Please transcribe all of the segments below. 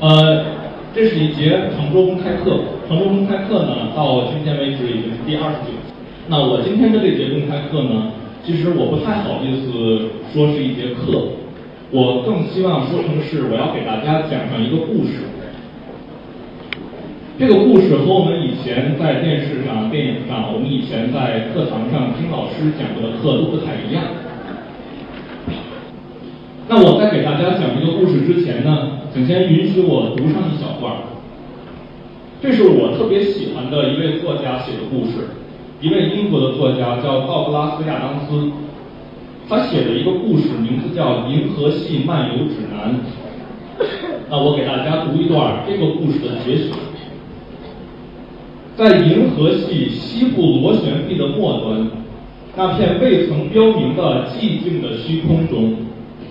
呃，这是一节常州公开课。常州公开课呢，到今天为止已经是第二十九。那我今天的这节公开课呢，其实我不太好意思说是一节课，我更希望说成是我要给大家讲上一个故事。这个故事和我们以前在电视上、电影上，我们以前在课堂上听老师讲过的课都不太一样。那我在给大家讲这个故事之前呢，请先允许我读上一小段儿。这是我特别喜欢的一位作家写的故事，一位英国的作家叫道格拉斯·亚当斯，他写的一个故事名字叫《银河系漫游指南》。那我给大家读一段这个故事的节选。在银河系西部螺旋臂的末端，那片未曾标明的寂静的虚空中。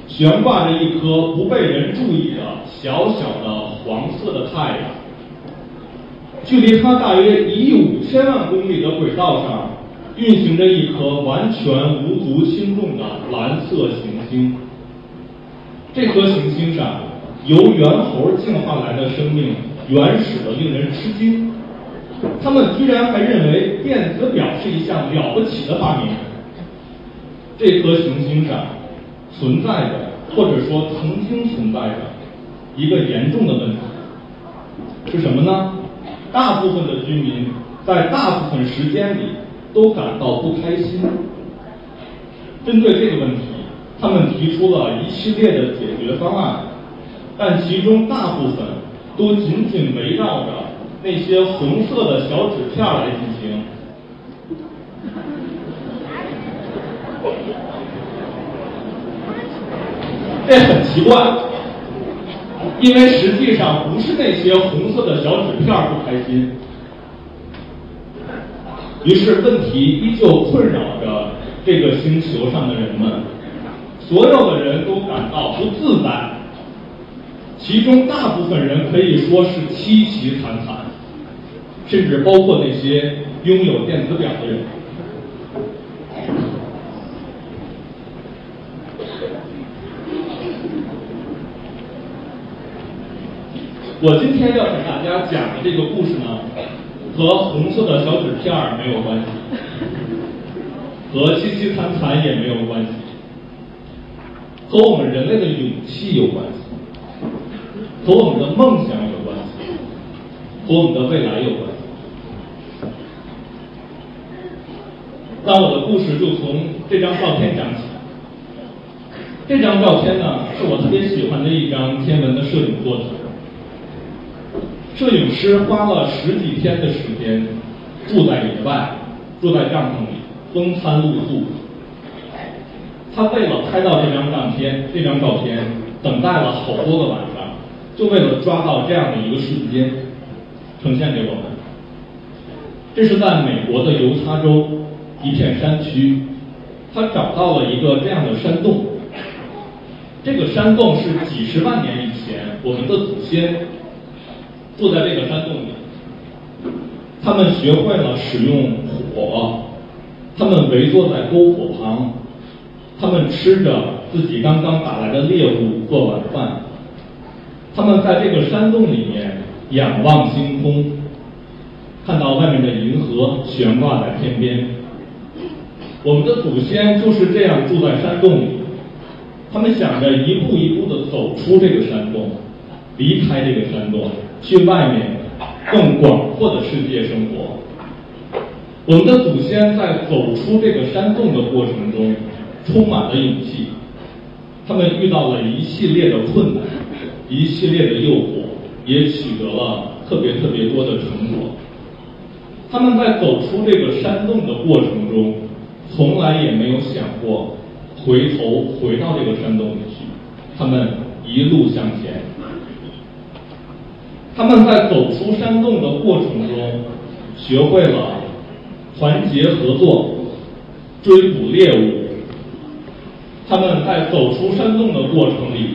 悬挂着一颗不被人注意的小小的黄色的太阳，距离它大约一亿五千万公里的轨道上，运行着一颗完全无足轻重的蓝色行星。这颗行星上，由猿猴进化来的生命原始的令人吃惊，他们居然还认为电子表是一项了不起的发明。这颗行星上。存在着，或者说曾经存在着一个严重的问题，是什么呢？大部分的居民在大部分时间里都感到不开心。针对这个问题，他们提出了一系列的解决方案，但其中大部分都紧紧围绕着那些红色的小纸片来进行。这很奇怪，因为实际上不是那些红色的小纸片不开心，于是问题依旧困扰着这个星球上的人们，所有的人都感到不自在，其中大部分人可以说是凄凄惨惨，甚至包括那些拥有电子表的人。我今天要给大家讲的这个故事呢，和红色的小纸片儿没有关系，和凄凄惨惨也没有关系，和我们人类的勇气有关系，和我们的梦想有关系，和我们的未来有关系。那我的故事就从这张照片讲起。这张照片呢，是我特别喜欢的一张天文的摄影作品。摄影师花了十几天的时间，住在野外，住在帐篷里，风餐露宿。他为了拍到这张照片，这张照片等待了好多个晚上，就为了抓到这样的一个瞬间，呈现给我们。这是在美国的犹他州一片山区，他找到了一个这样的山洞。这个山洞是几十万年以前我们的祖先。住在这个山洞里，他们学会了使用火，他们围坐在篝火旁，他们吃着自己刚刚打来的猎物做晚饭，他们在这个山洞里面仰望星空，看到外面的银河悬挂在天边。我们的祖先就是这样住在山洞里，他们想着一步一步的走出这个山洞，离开这个山洞。去外面更广阔的世界生活。我们的祖先在走出这个山洞的过程中，充满了勇气。他们遇到了一系列的困难，一系列的诱惑，也取得了特别特别多的成果。他们在走出这个山洞的过程中，从来也没有想过回头回到这个山洞里去。他们一路向前。他们在走出山洞的过程中，学会了团结合作、追捕猎物。他们在走出山洞的过程里，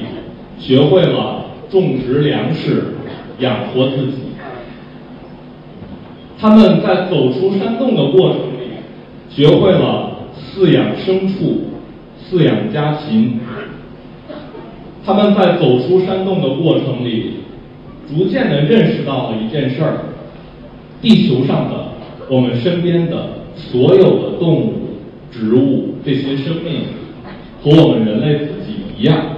学会了种植粮食、养活自己。他们在走出山洞的过程里，学会了饲养牲畜、饲养家禽。他们在走出山洞的过程里。逐渐的认识到了一件事儿：地球上的我们身边的所有的动物、植物这些生命，和我们人类自己一样，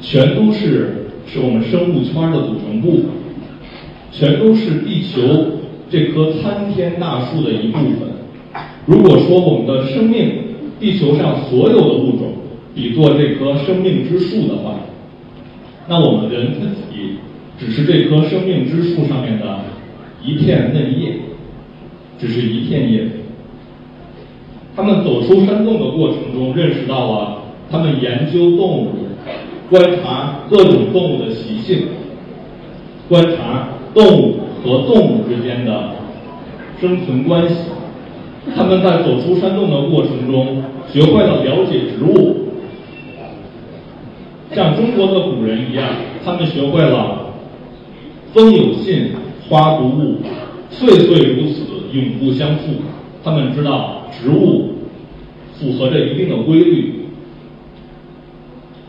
全都是是我们生物圈的组成部分，全都是地球这棵参天大树的一部分。如果说我们的生命，地球上所有的物种比作这棵生命之树的话，那我们人自己只是这棵生命之树上面的一片嫩叶，只是一片叶。他们走出山洞的过程中，认识到了他们研究动物、观察各种动物的习性、观察动物和动物之间的生存关系。他们在走出山洞的过程中，学会了了解植物。像中国的古人一样，他们学会了“风有信，花不误，岁岁如此，永不相负”。他们知道植物符合着一定的规律。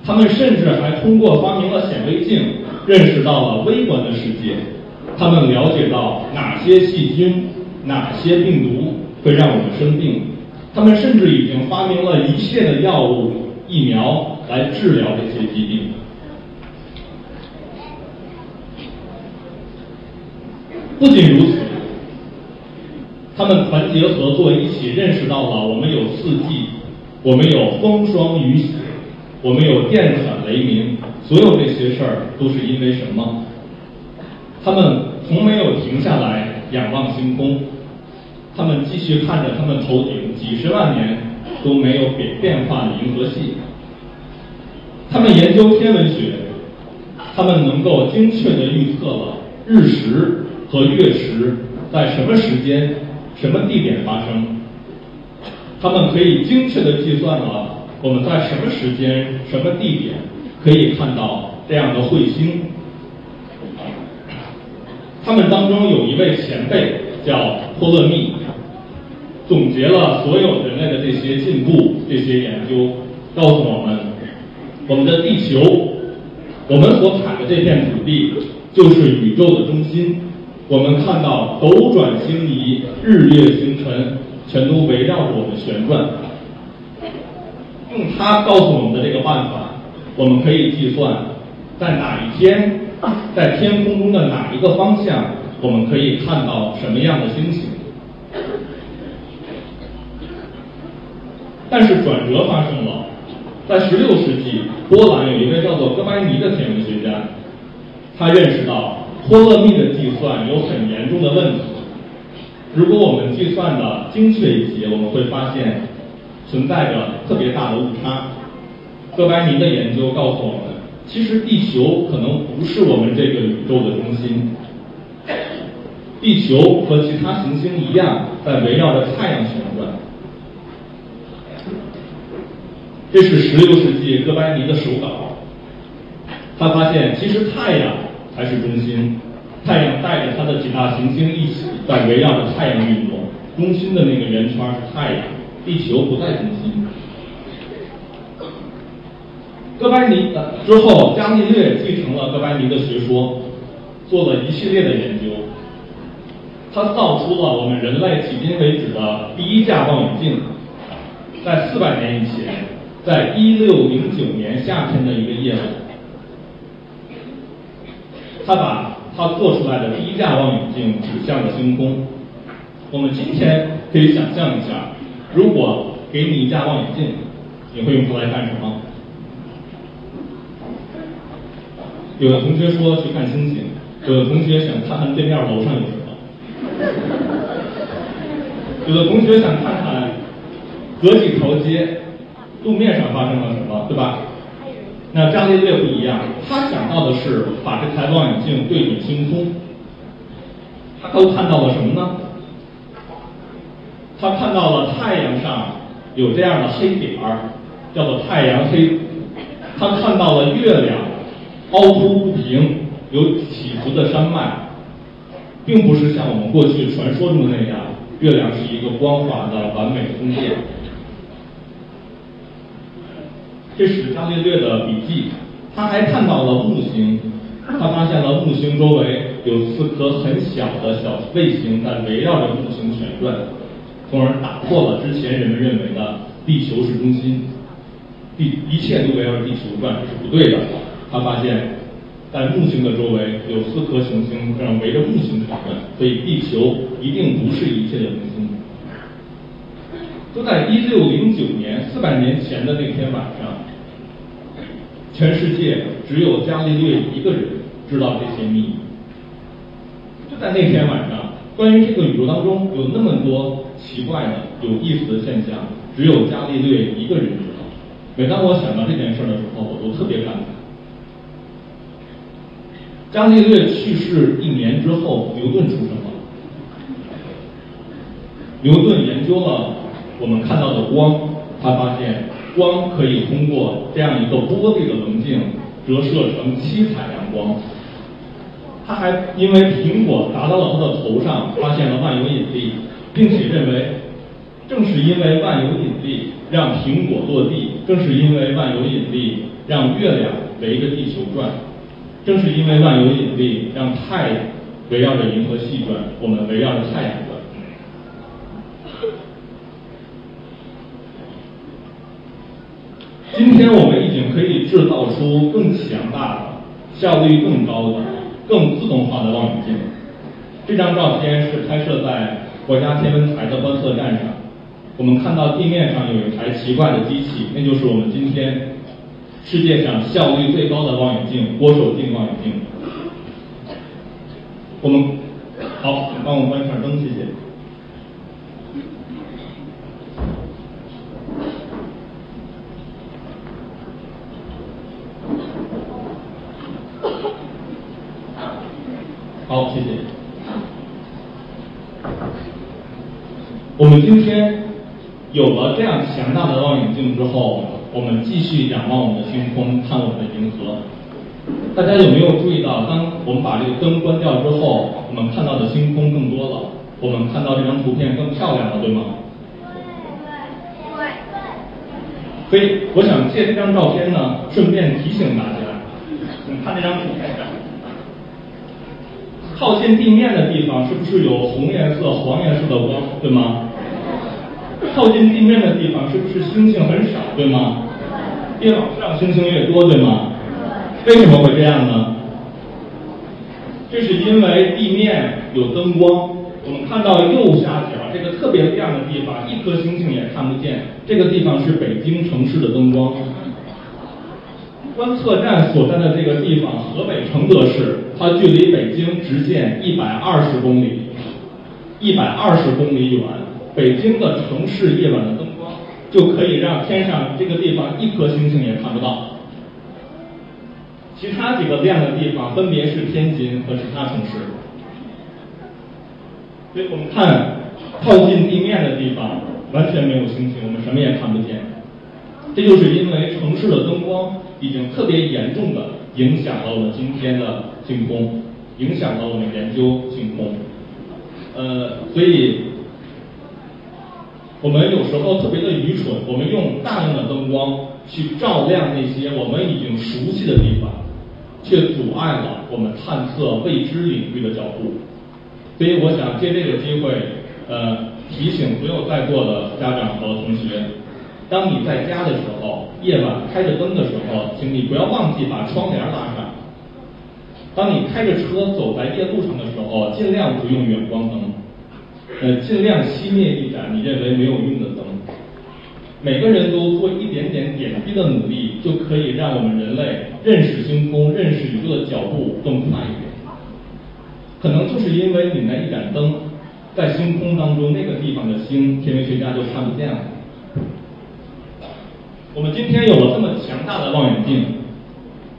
他们甚至还通过发明了显微镜，认识到了微观的世界。他们了解到哪些细菌、哪些病毒会让我们生病。他们甚至已经发明了一切的药物、疫苗。来治疗这些疾病。不仅如此，他们团结合作，一起认识到了我们有四季，我们有风霜雨雪，我们有电闪雷鸣，所有这些事儿都是因为什么？他们从没有停下来仰望星空，他们继续看着他们头顶几十万年都没有变变化的银河系。他们研究天文学，他们能够精确的预测了日食和月食在什么时间、什么地点发生。他们可以精确的计算了我们在什么时间、什么地点可以看到这样的彗星。他们当中有一位前辈叫托勒密，总结了所有人类的这些进步、这些研究，告诉我们。我们的地球，我们所踩的这片土地，就是宇宙的中心。我们看到斗转星移、日月星辰，全都围绕着我们旋转。用它告诉我们的这个办法，我们可以计算，在哪一天，在天空中的哪一个方向，我们可以看到什么样的星星。但是转折发生了。在十六世纪，波兰有一位叫做哥白尼的天文学家，他认识到托勒密的计算有很严重的问题。如果我们计算的精确一些，我们会发现存在着特别大的误差。哥白尼的研究告诉我们，其实地球可能不是我们这个宇宙的中心，地球和其他行星一样，在围绕着太阳旋转。这是十六世纪哥白尼的手稿。他发现，其实太阳还是中心，太阳带着它的几大行星一起在围绕着太阳运动，中心的那个圆圈是太阳，地球不在中心。哥白尼之后，伽利略继承了哥白尼的学说，做了一系列的研究。他造出了我们人类迄今为止的第一架望远镜，在四百年以前。在一六零九年夏天的一个夜晚，他把他做出来的第一架望远镜指向了星空。我们今天可以想象一下，如果给你一架望远镜，你会用它来干什么？有的同学说去看星星，有的同学想看看对面楼上有什么，有的同学想看看隔几条街。路面上发生了什么，对吧？那伽利略不一样，他想是把这台望远镜对准星空。他都看到了什么呢？他看到了太阳上有这样的黑点儿，叫做太阳黑。他看到了月亮凹凸不平，有起伏的山脉，并不是像我们过去传说中的那样，月亮是一个光滑的完美的宫殿。这是伽利略的笔记，他还看到了木星，他发现了木星周围有四颗很小的小卫星在围绕着木星旋转，从而打破了之前人们认为的地球是中心，地一切都围绕着地球转，是不对的。他发现，在木星的周围有四颗行星这样围着木星旋转，所以地球一定不是一切的中心。就在一六零九年，四百年前的那天晚上，全世界只有伽利略一个人知道这些秘密。就在那天晚上，关于这个宇宙当中有那么多奇怪的、有意思的现象，只有伽利略一个人知道。每当我想到这件事的时候，我都特别感慨。伽利略去世一年之后，牛顿出生了。牛顿研究了。我们看到的光，他发现光可以通过这样一个玻璃的棱镜折射成七彩阳光。他还因为苹果砸到了他的头上，发现了万有引力，并且认为，正是因为万有引力让苹果落地，正是因为万有引力让月亮围着地球转，正是因为万有引力让太阳围绕着银河系转，我们围绕着太阳。今天我们已经可以制造出更强大的、效率更高的、更自动化的望远镜。这张照片是拍摄在国家天文台的观测站上。我们看到地面上有一台奇怪的机器，那就是我们今天世界上效率最高的望远镜——郭守敬望远镜。我们好，帮我关一下灯，谢谢。好，谢谢。我们今天有了这样强大的望远镜之后，我们继续仰望我们的星空，看我们的银河。大家有没有注意到，当我们把这个灯关掉之后，我们看到的星空更多了，我们看到这张图片更漂亮了，对吗？对对对。所以，我想借这张照片呢，顺便提醒大家，你看这张图片。靠近地面的地方是不是有红颜色、黄颜色的光，对吗？靠近地面的地方是不是星星很少，对吗？越往上星星越多，对吗？为什么会这样呢？这是因为地面有灯光。我们看到右下角这个特别亮的地方，一颗星星也看不见。这个地方是北京城市的灯光。观测站所在的这个地方，河北承德市，它距离北京直线一百二十公里，一百二十公里远。北京的城市夜晚的灯光，就可以让天上这个地方一颗星星也看不到。其他几个亮的地方分别是天津和其他城市。所以我们看靠近地面的地方完全没有星星，我们什么也看不见。这就是因为城市的灯光已经特别严重的影响了我们今天的进攻，影响了我们研究进攻。呃，所以我们有时候特别的愚蠢，我们用大量的灯光去照亮那些我们已经熟悉的地方，却阻碍了我们探测未知领域的脚步。所以我想借这个机会，呃，提醒所有在座的家长和同学。当你在家的时候，夜晚开着灯的时候，请你不要忘记把窗帘拉上。当你开着车走在夜路上的时候，尽量不用远光灯，呃，尽量熄灭一盏你认为没有用的灯。每个人都做一点点点滴的努力，就可以让我们人类认识星空、认识宇宙的脚步更快一点。可能就是因为你那一盏灯，在星空当中那个地方的星，天文学家就看不见了。我们今天有了这么强大的望远镜，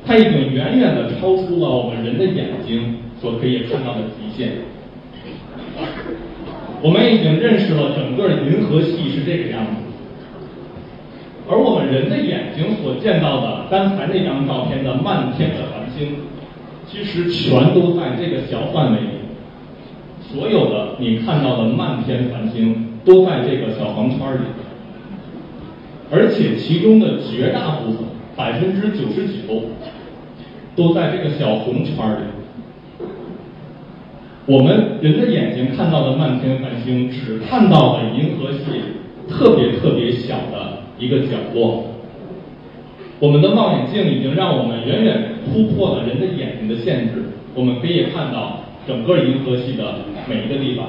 它已经远远的超出了我们人的眼睛所可以看到的极限。我们已经认识了整个银河系是这个样子，而我们人的眼睛所见到的刚才那张照片的漫天的繁星，其实全都在这个小范围里。所有的你看到的漫天繁星，都在这个小黄圈里。而且其中的绝大部分，百分之九十九，都在这个小红圈里。我们人的眼睛看到的漫天繁星，只看到了银河系特别特别小的一个角落。我们的望远镜已经让我们远远突破了人的眼睛的限制，我们可以看到整个银河系的每一个地方。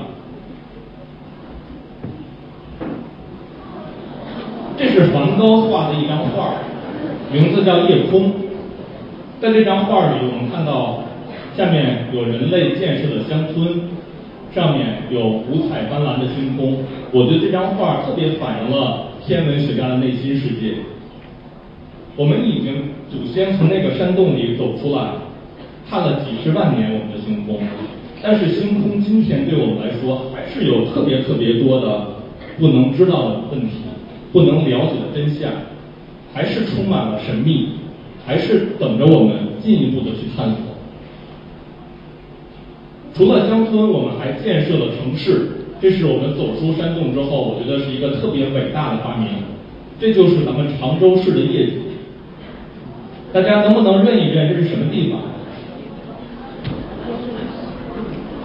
这是梵高画的一张画，名字叫《夜空》。在这张画里，我们看到。下面有人类建设的乡村，上面有五彩斑斓的星空。我觉得这张画特别反映了天文学家的内心世界。我们已经祖先从那个山洞里走出来，看了几十万年我们的星空，但是星空今天对我们来说还是有特别特别多的不能知道的问题，不能了解的真相，还是充满了神秘，还是等着我们进一步的去探索。除了乡村，我们还建设了城市。这是我们走出山洞之后，我觉得是一个特别伟大的发明。这就是咱们常州市的业绩。大家能不能认一认这是什么地方？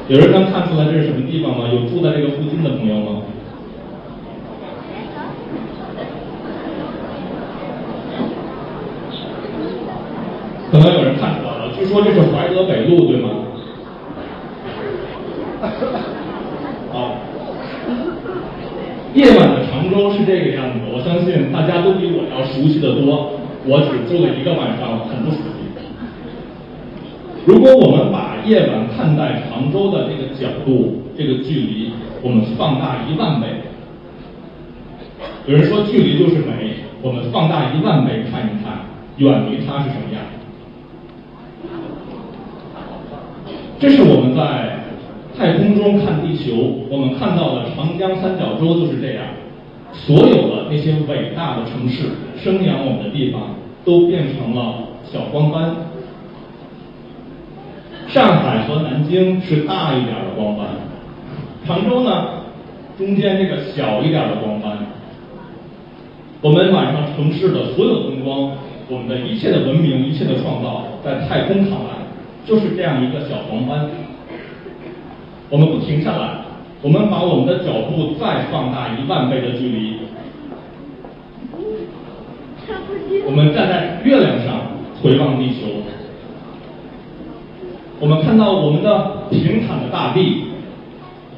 有人能看出来这是什么地方吗？有住在这个附近的朋友吗？可能有人说这是怀德北路，对吗？啊，夜晚的常州是这个样子，我相信大家都比我要熟悉的多。我只住了一个晚上，很不熟悉。如果我们把夜晚看待常州的这个角度、这个距离，我们放大一万倍，有人说距离就是美，我们放大一万倍看一看，远离它是什么样？这是我们在。太空中看地球，我们看到的长江三角洲就是这样。所有的那些伟大的城市，生养我们的地方，都变成了小光斑。上海和南京是大一点的光斑，常州呢，中间这个小一点的光斑。我们晚上城市的所有灯光，我们的一切的文明，一切的创造，在太空看来，就是这样一个小黄斑。我们不停下来，我们把我们的脚步再放大一万倍的距离。我们站在月亮上回望地球，我们看到我们的平坦的大地，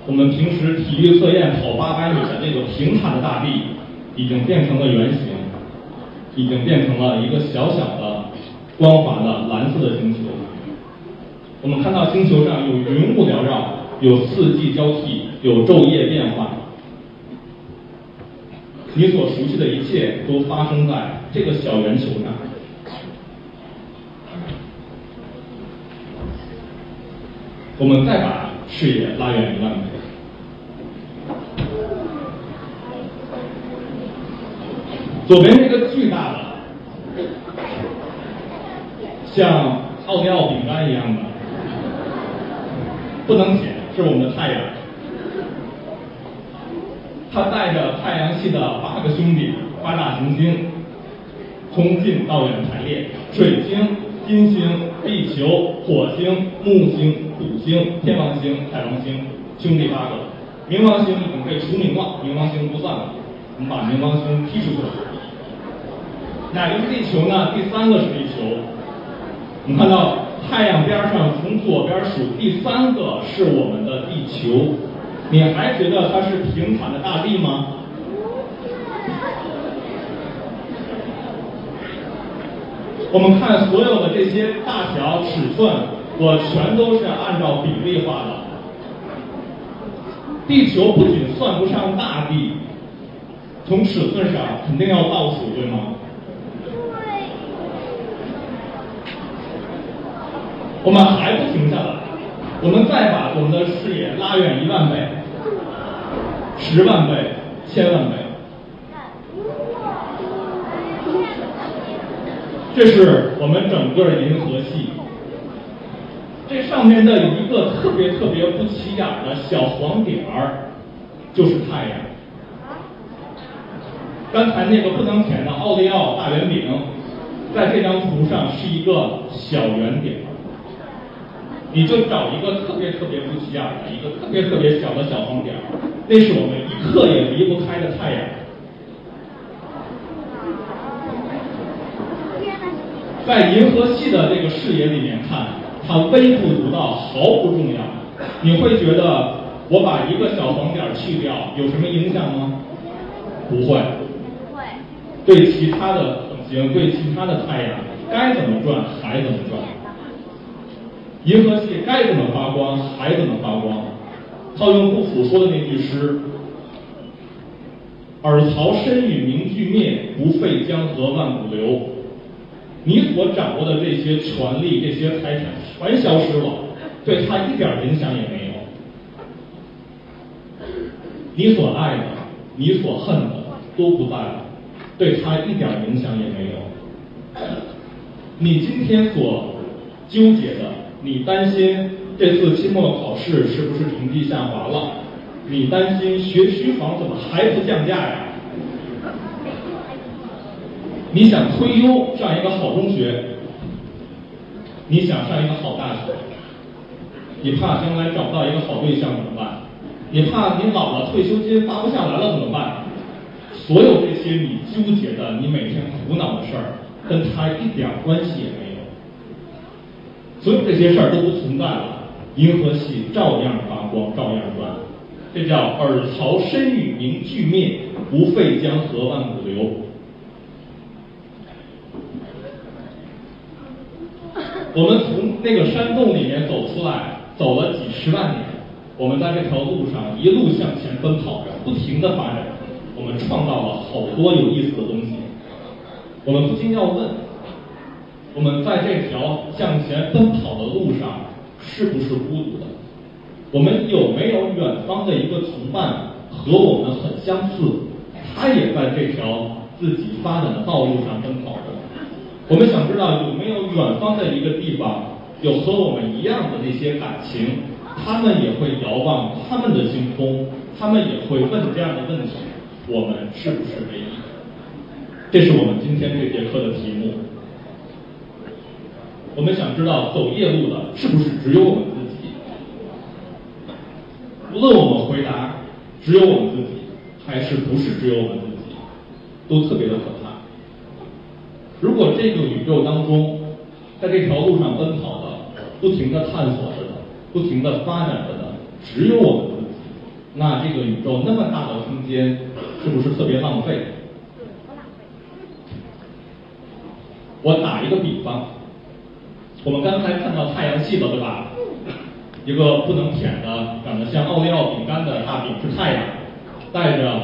我们平时体育测验跑八百米的那个平坦的大地，已经变成了圆形，已经变成了一个小小的光滑的蓝色的星球。我们看到星球上有云雾缭绕。有四季交替，有昼夜变化。你所熟悉的一切都发生在这个小圆球上。我们再把视野拉远一万倍。左边这个巨大的，像奥利奥饼干一样的，不能舔。是我们的太阳，他带着太阳系的八个兄弟、八大行星，从近到远排列：水星、金星、地球、火星、木星、土星、天王星、海王星，兄弟八个。冥王星已经被除名了，冥王星不算了，我们把冥王星剔除出来。哪个是地球呢？第三个是地球。我们看到。太阳边上从左边数第三个是我们的地球，你还觉得它是平坦的大地吗？我们看所有的这些大小尺寸，我全都是按照比例画的。地球不仅算不上大地，从尺寸上肯定要倒数，对吗？我们还不停下来，我们再把我们的视野拉远一万倍、十万倍、千万倍。这是我们整个银河系，这上面的一个特别特别不起眼的小黄点儿，就是太阳。刚才那个不能舔的奥利奥大圆饼，在这张图上是一个小圆点，你就找一个特别特别不起眼的一个特别特别小的小红点儿，那是我们一刻也离不开的太阳。在银河系的这个视野里面看，它微不足道，毫不重要。你会觉得我把一个小黄点去掉有什么影响吗？不会。不会。对其他的恒星，对其他的太阳，该怎么转还怎么转。银河系该怎么发光还怎么发光。套用杜甫说的那句诗：“尔曹身与名俱灭，不废江河万古流。”你所掌握的这些权利、这些财产全消失了，对他一点影响也没有。你所爱的、你所恨的都不在了，对他一点影响也没有。你今天所纠结的，你担心这次期末考试是不是成绩下滑了？你担心学区房怎么还不降价呀？你想推优上一个好中学，你想上一个好大学，你怕将来找不到一个好对象怎么办？你怕你老了退休金发不下来了怎么办？所有这些你纠结的、你每天苦恼的事儿，跟他一点关系也没有。所有这些事儿都不存在了，银河系照样发光，照样转。这叫尔曹身与名俱灭，不废江河万古流。我们从那个山洞里面走出来，走了几十万年，我们在这条路上一路向前奔跑着，不停的发展，我们创造了好多有意思的东西。我们不禁要问：我们在这条向前奔跑的路上，是不是孤独的？我们有没有远方的一个同伴和我们很相似？他也在这条自己发展的道路上奔跑着。我们想知道有没有远方的一个地方，有和我们一样的那些感情，他们也会遥望他们的星空，他们也会问这样的问题：我们是不是唯一？这是我们今天这节课的题目。我们想知道走夜路的是不是只有我们自己？无论我们回答只有我们自己，还是不是只有我们自己，都特别的可怕。如果这个宇宙当中，在这条路上奔跑的、不停的探索着的、不停的发展着的，只有我们自己，那这个宇宙那么大的空间，是不是特别浪费？我打一个比方，我们刚才看到太阳系了，对吧？一个不能舔的、长得像奥利奥饼干的大饼是太阳，带着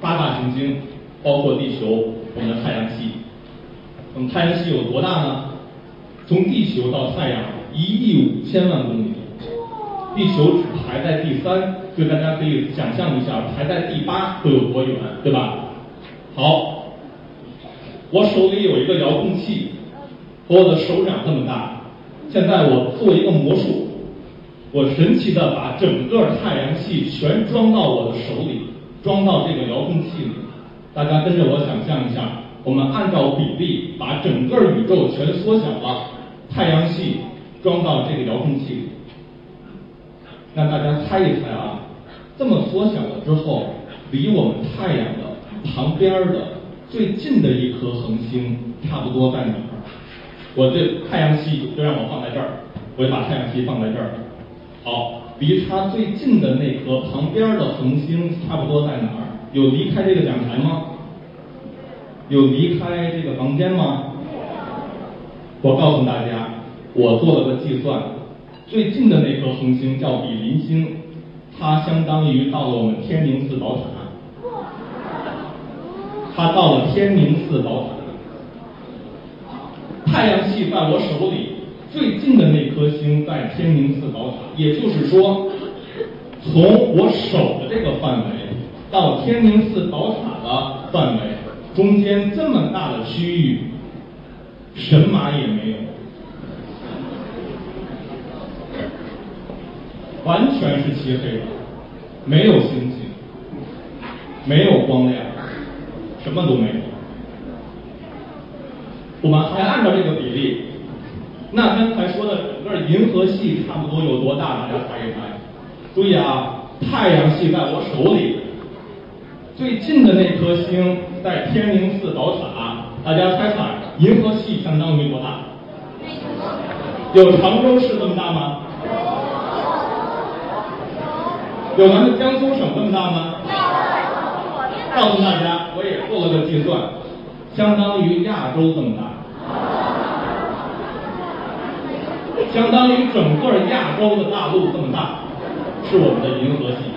八大行星，包括地球，我们的太阳系。我们太阳系有多大呢？从地球到太阳一亿五千万公里，地球只排在第三，所以大家可以想象一下，排在第八会有多远，对吧？好，我手里有一个遥控器，和我的手掌这么大。现在我做一个魔术，我神奇的把整个太阳系全装到我的手里，装到这个遥控器里。大家跟着我想象一下。我们按照比例把整个宇宙全缩小了，太阳系装到这个遥控器里。让大家猜一猜啊，这么缩小了之后，离我们太阳的旁边的最近的一颗恒星差不多在哪？我这太阳系就让我放在这儿，我就把太阳系放在这儿。好，离它最近的那颗旁边的恒星差不多在哪儿？有离开这个讲台吗？有离开这个房间吗？我告诉大家，我做了个计算，最近的那颗恒星叫比邻星，它相当于到了我们天宁寺宝塔。它到了天宁寺宝塔。太阳系在我手里最近的那颗星在天宁寺宝塔，也就是说，从我手的这个范围到天宁寺宝塔的范围。中间这么大的区域，神马也没有，完全是漆黑的，没有星星，没有光亮，什么都没有。我们还按照这个比例，那刚才说的整个银河系差不多有多大？大家猜一猜。注意啊，太阳系在我手里，最近的那颗星在天宁寺宝塔。大家猜猜，银河系相当于多大？有常州市这么大吗？有咱们江苏省这么大吗？告诉大家，我也做了个计算，相当于亚洲这么大，相当于整个亚洲的大陆这么大，是我们的银河系。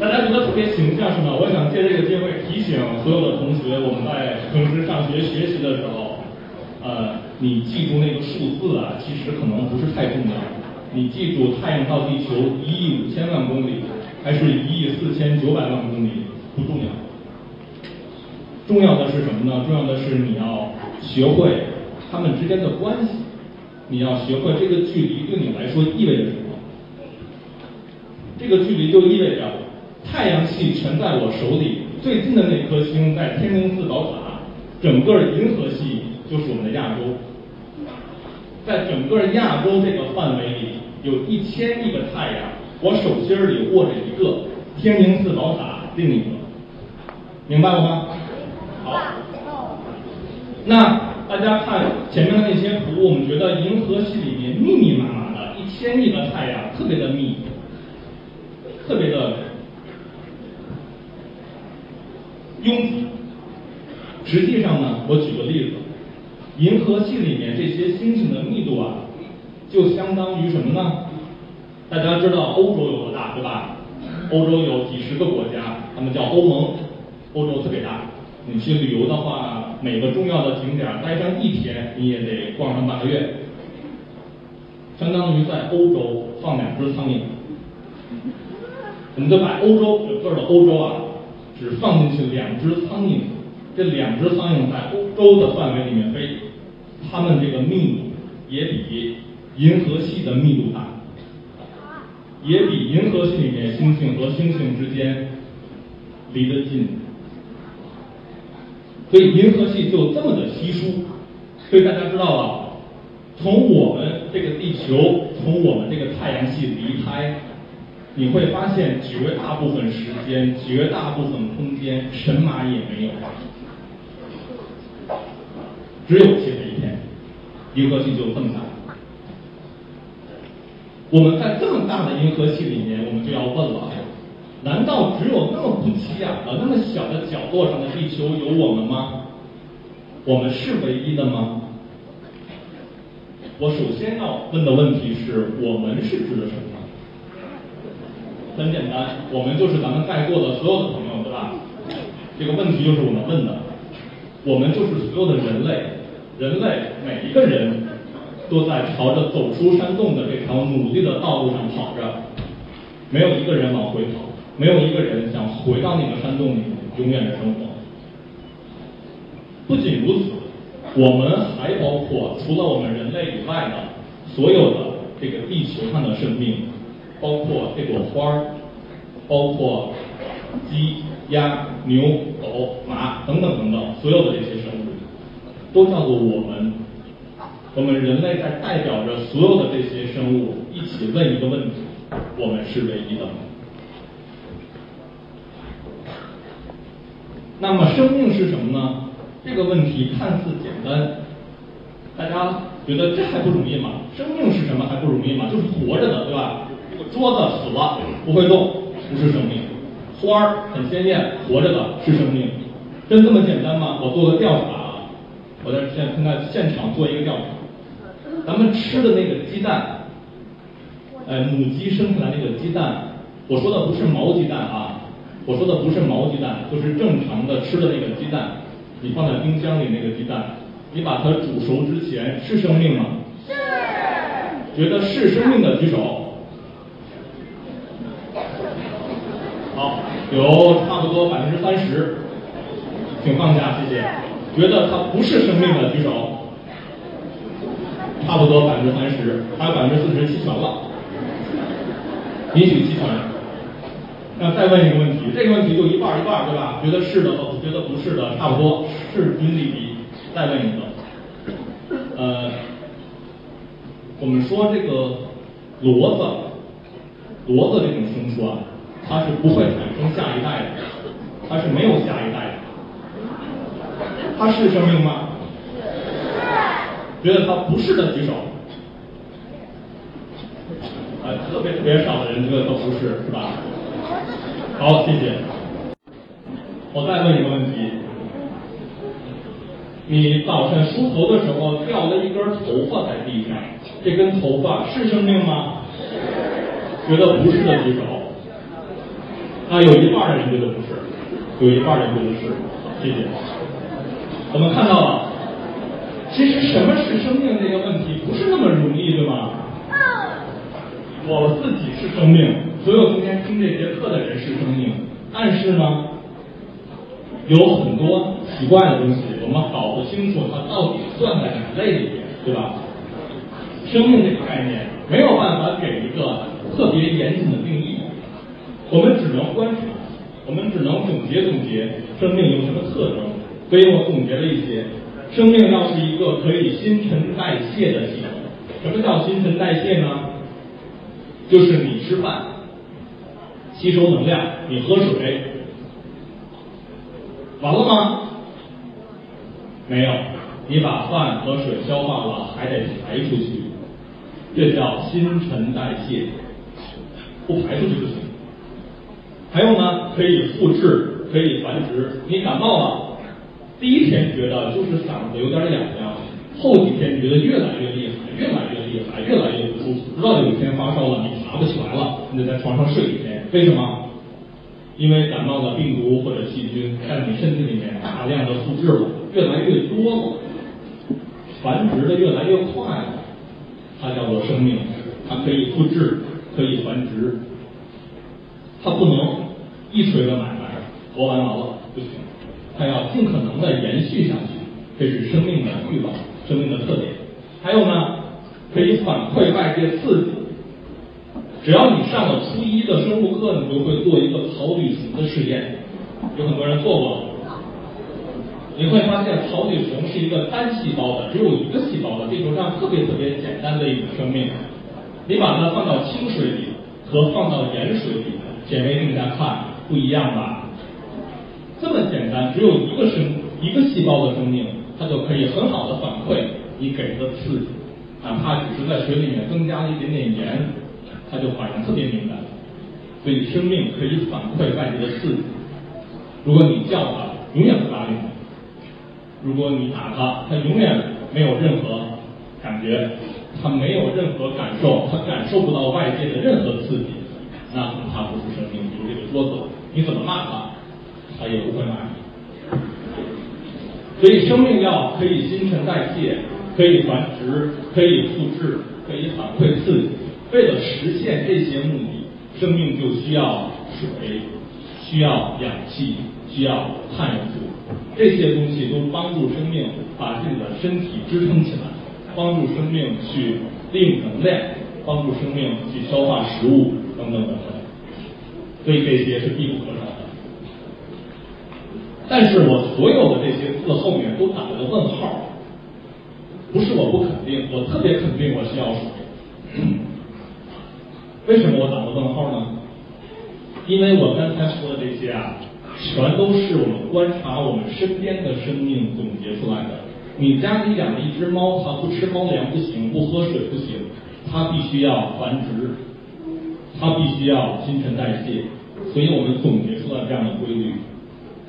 大家觉得特别形象是吗？我想借这个机会提醒所有的同学，我们在平时上学学习的时候，呃，你记住那个数字啊，其实可能不是太重要。你记住，太阳到地球一亿五千万公里，还是一亿四千九百万公里不重要，重要的是什么呢？重要的是你要学会它们之间的关系，你要学会这个距离对你来说意味着什么。这个距离就意味着太阳系全在我手里，最近的那颗星在天宁四宝塔，整个银河系就是我们的亚洲，在整个亚洲这个范围里。有一千亿个太阳，我手心里握着一个天宁四宝塔，另一个，明白了吗？好。那大家看前面的那些图，我们觉得银河系里面密密麻麻的一千亿个太阳，特别的密，特别的拥挤。实际上呢，我举个例子，银河系里面这些星星的密度啊。就相当于什么呢？大家知道欧洲有多大，对吧？欧洲有几十个国家，他们叫欧盟，欧洲特别大。你去旅游的话，每个重要的景点待上一天，你也得逛上半个月。相当于在欧洲放两只苍蝇。我们就把欧洲整个的欧洲啊，只放进去两只苍蝇，这两只苍蝇在欧洲的范围里面飞，它们这个密度也比。银河系的密度大，也比银河系里面星星和星星之间离得近，所以银河系就这么的稀疏。所以大家知道了，从我们这个地球，从我们这个太阳系离开，你会发现绝大部分时间、绝大部分空间，神马也没有，只有漆黑一片。银河系就这么大。我们在这么大的银河系里面，我们就要问了：难道只有那么不起眼的、那么小的角落上的地球有我们吗？我们是唯一的吗？我首先要问的问题是我们是指的什么？很简单，我们就是咱们在座的所有的朋友，对吧？这个问题就是我们问的，我们就是所有的人类，人类每一个人。都在朝着走出山洞的这条努力的道路上跑着，没有一个人往回跑，没有一个人想回到那个山洞里永远的生活。不仅如此，我们还包括除了我们人类以外的所有的这个地球上的生命，包括这朵花儿，包括鸡、鸭、牛、狗、马等等等等，所有的这些生物，都叫做我们。我们人类在代表着所有的这些生物一起问一个问题：我们是唯一的吗？那么生命是什么呢？这个问题看似简单，大家觉得这还不容易吗？生命是什么还不容易吗？就是活着的，对吧？这个桌子死了不会动，不是生命；花儿很鲜艳，活着的是生命。真这么简单吗？我做个调查啊，我在现现在现场做一个调查。咱们吃的那个鸡蛋，哎，母鸡生出来那个鸡蛋，我说的不是毛鸡蛋啊，我说的不是毛鸡蛋，就是正常的吃的那个鸡蛋，你放在冰箱里那个鸡蛋，你把它煮熟之前是生命吗？是。觉得是生命的举手。好，有差不多百分之三十，请放下，谢谢。觉得它不是生命的举手。差不多百分之三十，还有百分之四十弃权了，允许弃权。那再问一个问题，这个问题就一半一半，对吧？觉得是的和觉得不是的差不多，势均力敌。再问一个，呃，我们说这个骡子，骡子这种牲畜啊，它是不会产生下一代的，它是没有下一代的，它是生命吗？是。觉得它不是的举手。啊，特别特别少的人觉得它不是，是吧？好，谢谢。我再问一个问题：你早晨梳头的时候掉了一根头发在地上，这根头发是生命吗？觉得不是的举手。啊，有一半的人觉得不是，有一半人觉得是。谢谢。我们看到了，其实什么是生命这个问题不是那么容易，对吗？我自己是生命，所有今天听这节课的人是生命，但是呢，有很多奇怪的东西，我们搞不清楚它到底算在哪类里面，对吧？生命这个概念没有办法给一个特别严谨的定义，我们只能观察，我们只能总结总结生命有什么特征，所以我总结了一些，生命要是一个可以新陈代谢的系统，什么叫新陈代谢呢？就是你吃饭吸收能量，你喝水，完了吗？没有，你把饭和水消化了，还得排出去，这叫新陈代谢，不排出去不行。还有呢，可以复制，可以繁殖。你感冒了，第一天觉得就是嗓子有点痒痒，后几天觉得越来越厉害，越来越厉害，越来越不舒服，直到有一天发烧了，你。不起来了，你得在床上睡一天。为什么？因为感冒的病毒或者细菌在你身体里面大量的复制了，越来越多了，繁殖的越来越快了。它叫做生命，它可以复制，可以繁殖，它不能一锤子买卖，活完完了不行，它要尽可能的延续下去，这是生命的欲望，生命的特点。还有呢，可以反馈外界刺激。只要你上了初一的生物课，你就会做一个草履虫的试验，有很多人做过。你会发现草履虫是一个单细胞的，只有一个细胞的，地球上特别特别简单的一种生命。你把它放到清水里和放到盐水里，显微镜下看不一样吧？这么简单，只有一个生一个细胞的生命，它就可以很好的反馈你给的刺激，哪怕只是在水里面增加了一点点盐。它就反应特别敏感，所以生命可以反馈外界的刺激。如果你叫它，永远不答应；如果你打它，它永远没有任何感觉，它没有任何感受，它感受不到外界的任何刺激，那它不是生命。比如这个桌子，你怎么骂它，它也不会骂你。所以生命要可以新陈代谢，可以繁殖，可以复制，可以反馈刺激。为了实现这些目的，生命就需要水，需要氧气，需要碳元素，这些东西都帮助生命把自己的身体支撑起来，帮助生命去利用能量，帮助生命去消化食物等等等等。所以这些是必不可少的。但是我所有的这些字后面都打了个问号，不是我不肯定，我特别肯定我需要水。为什么我打个问号呢？因为我刚才说的这些啊，全都是我们观察我们身边的生命总结出来的。你家里养了一只猫，它不吃猫粮不行，不喝水不行，它必须要繁殖，它必须要新陈代谢，所以我们总结出了这样的规律。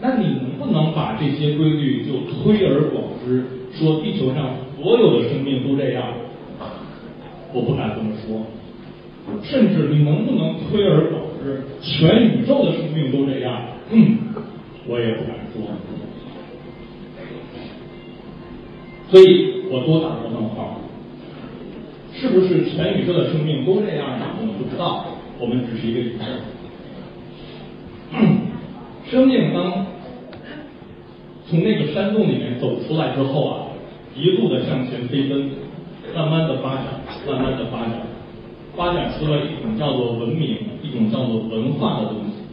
那你能不能把这些规律就推而广之，说地球上所有的生命都这样？我不敢这么说。甚至你能不能推而广之，全宇宙的生命都这样？嗯，我也不敢说。所以我多打个问号。是不是全宇宙的生命都这样呢？我们不知道，我们只是一个宇宙。生命当从那个山洞里面走出来之后啊，一路的向前飞奔，慢慢的发展，慢慢的发展。发展出了一种叫做文明，一种叫做文化的东西。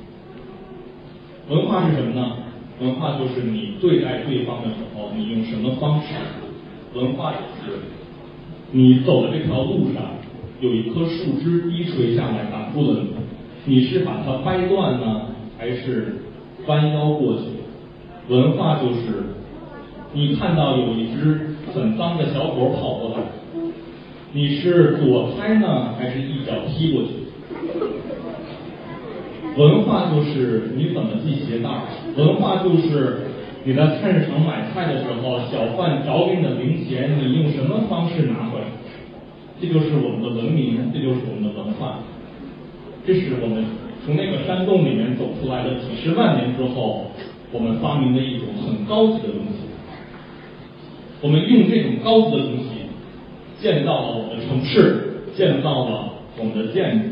文化是什么呢？文化就是你对待对方的时候，你用什么方式？文化也是，你走的这条路上有一棵树枝低垂下来挡住了你，你是把它掰断呢，还是弯腰过去？文化就是你看到有一只很脏的小狗跑过来，你是躲开呢，还是一脚踢过去？文化就是你怎么系鞋带文化就是你在菜市场买菜的时候，小贩找给你的零钱，你用什么方式拿回来？这就是我们的文明，这就是我们的文化。这是我们从那个山洞里面走出来的，几十万年之后，我们发明的一种很高级的东西。我们用这种高级的东西建造了我们的城市，建造了我们的建筑。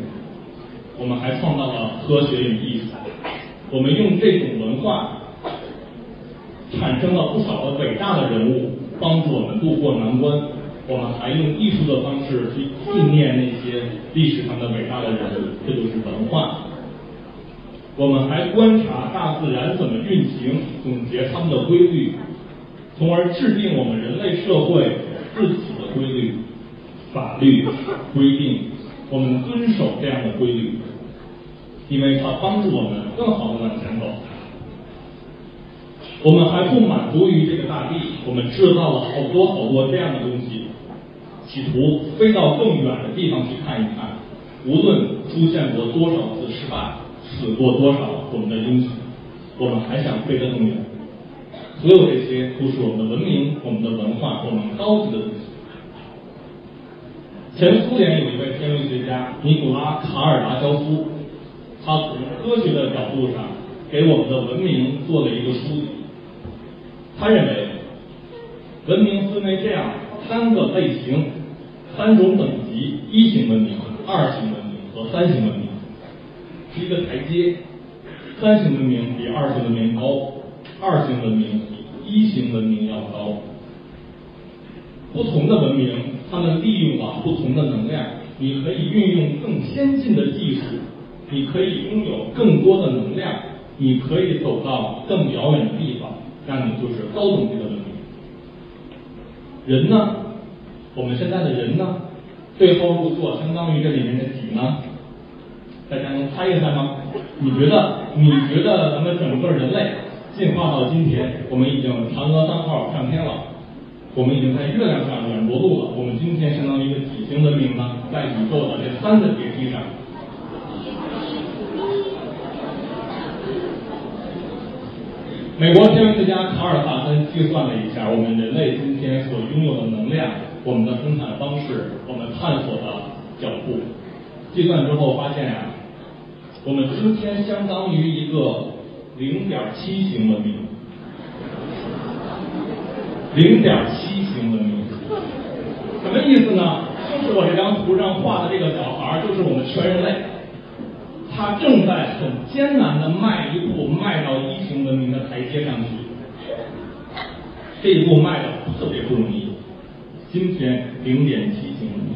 我们还创造了科学与艺术，我们用这种文化产生了不少的伟大的人物，帮助我们渡过难关。我们还用艺术的方式去纪念那些历史上的伟大的人物，这就是文化。我们还观察大自然怎么运行，总结它们的规律，从而制定我们人类社会自己规律、法律规定，我们遵守这样的规律。因为它帮助我们更好的往前走。我们还不满足于这个大地，我们制造了好多好多这样的东西，企图飞到更远的地方去看一看。无论出现过多少次失败，死过多少我们的英雄，我们还想飞得更远。所有这些都是我们的文明、我们的文化、我们高级的东西。前苏联有一位天文学家尼古拉卡尔达肖夫。他从科学的角度上给我们的文明做了一个梳理。他认为，文明分为这样三个类型、三种等级：一型文明、二型文明和三型文明，是一个台阶。三型文明比二型文明高，二型文明比一型文明要高。不同的文明，他们利用了不同的能量，你可以运用更先进的技术。你可以拥有更多的能量，你可以走到更遥远的地方，那你就是高等级的文明。人呢？我们现在的人呢？最后入座相当于这里面的几呢？大家能猜一猜吗？你觉得？你觉得咱们整个人类进化到今天，我们已经嫦娥三号上天了，我们已经在月亮上软着陆了。我们今天相当于一个几型文明呢？在宇宙的这三个阶梯上。美国天文学家卡尔萨森计算了一下，我们人类今天所拥有的能量、我们的生产方式、我们探索的脚步，计算之后发现啊，我们今天相当于一个零点七型文明，零点七型文明，什么意思呢？就是我这张图上画的这个小孩，就是我们全人类。他正在很艰难的迈一步，迈到一型文明的台阶上去。这一步迈的特别不容易。今天零点七型文明，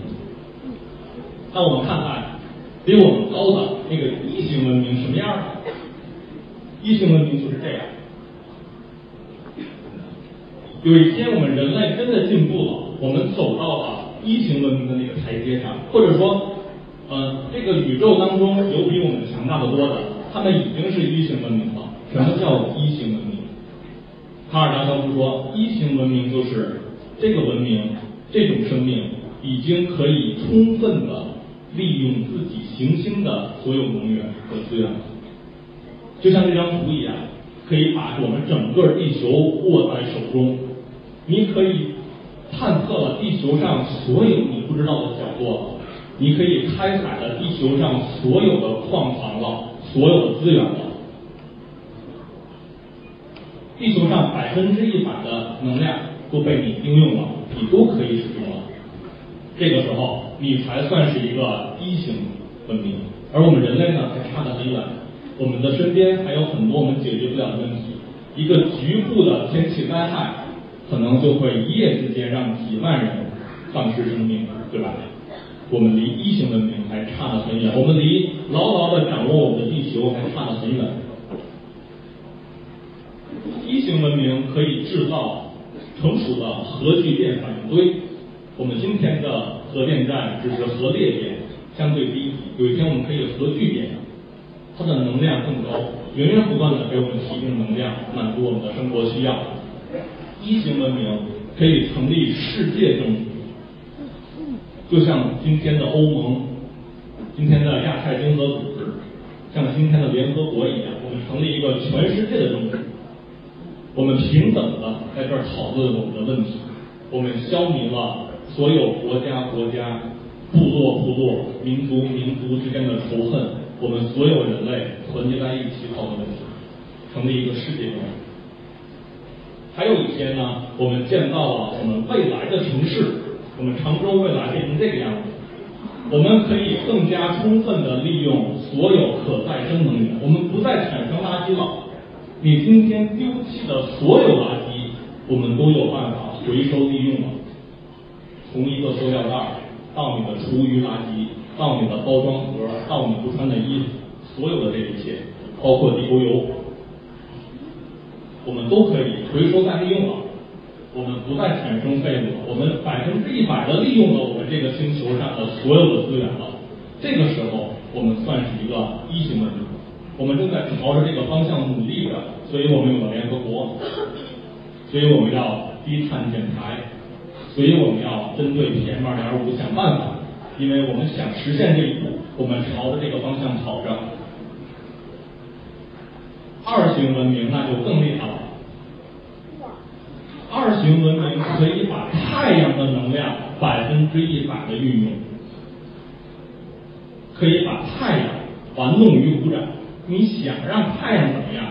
那我们看看比我们高的那个一型文明什么样？一型文明就是这样。有一天我们人类真的进步了，我们走到了一型文明的那个台阶上，或者说。呃，这个宇宙当中有比我们强大的多的，他们已经是一型文明了。什么叫一型文明？卡尔达肖夫说，一型文明就是这个文明，这种生命已经可以充分的利用自己行星的所有能源和资源，就像这张图一样，可以把我们整个地球握在手中。你可以探测了地球上所有你不知道的角落。你可以开采了地球上所有的矿藏了，所有的资源了，地球上百分之一百的能量都被你应用了，你都可以使用了。这个时候，你才算是一个一型文明，而我们人类呢，还差得很远。我们的身边还有很多我们解决不了的问题。一个局部的天气灾害，可能就会一夜之间让几万人丧失生命，对吧？我们离一型文明还差得很远，我们离牢牢的掌握我们的地球还差得很远。一型文明可以制造成熟的核聚变反应堆。我们今天的核电站只是核裂变，相对低。有一天我们可以核聚变，它的能量更高，源源不断的给我们提供能量，满足我们的生活需要。一型文明可以成立世界政府，就像今天的欧盟、今天的亚太经合组织、像今天的联合国一样，我们成立一个全世界的政府。我们平等的在这儿讨论我们的问题，我们消弭了所有国家国家、部落部落、民族民族之间的仇恨，我们所有人类团结在一起讨论问题，成立一个世界政府。还有一些呢，我们建造了我们未来的城市，我们常州未来变成这个样子。我们可以更加充分的利用所有可再生能源，我们不再产生垃圾了。你今天丢弃的所有垃圾，我们都有办法回收利用了。从一个塑料袋到你的厨余垃圾，到你的包装盒，到你不穿的衣服，所有的这一切，包括地沟油。我们都可以回收再利用了，我们不再产生废物了，我们百分之一百的利用了我们这个星球上的所有的资源了。这个时候，我们算是一个一型文明，我们正在朝着这个方向努力着，所以我们有了联合国，所以我们要低碳减排，所以我们要针对 PM 二点五想办法，因为我们想实现这一步，我们朝着这个方向跑着。二型文明那就更厉害了。二型文明可以把太阳的能量百分之一百的运用，可以把太阳玩弄于股掌。你想让太阳怎么样，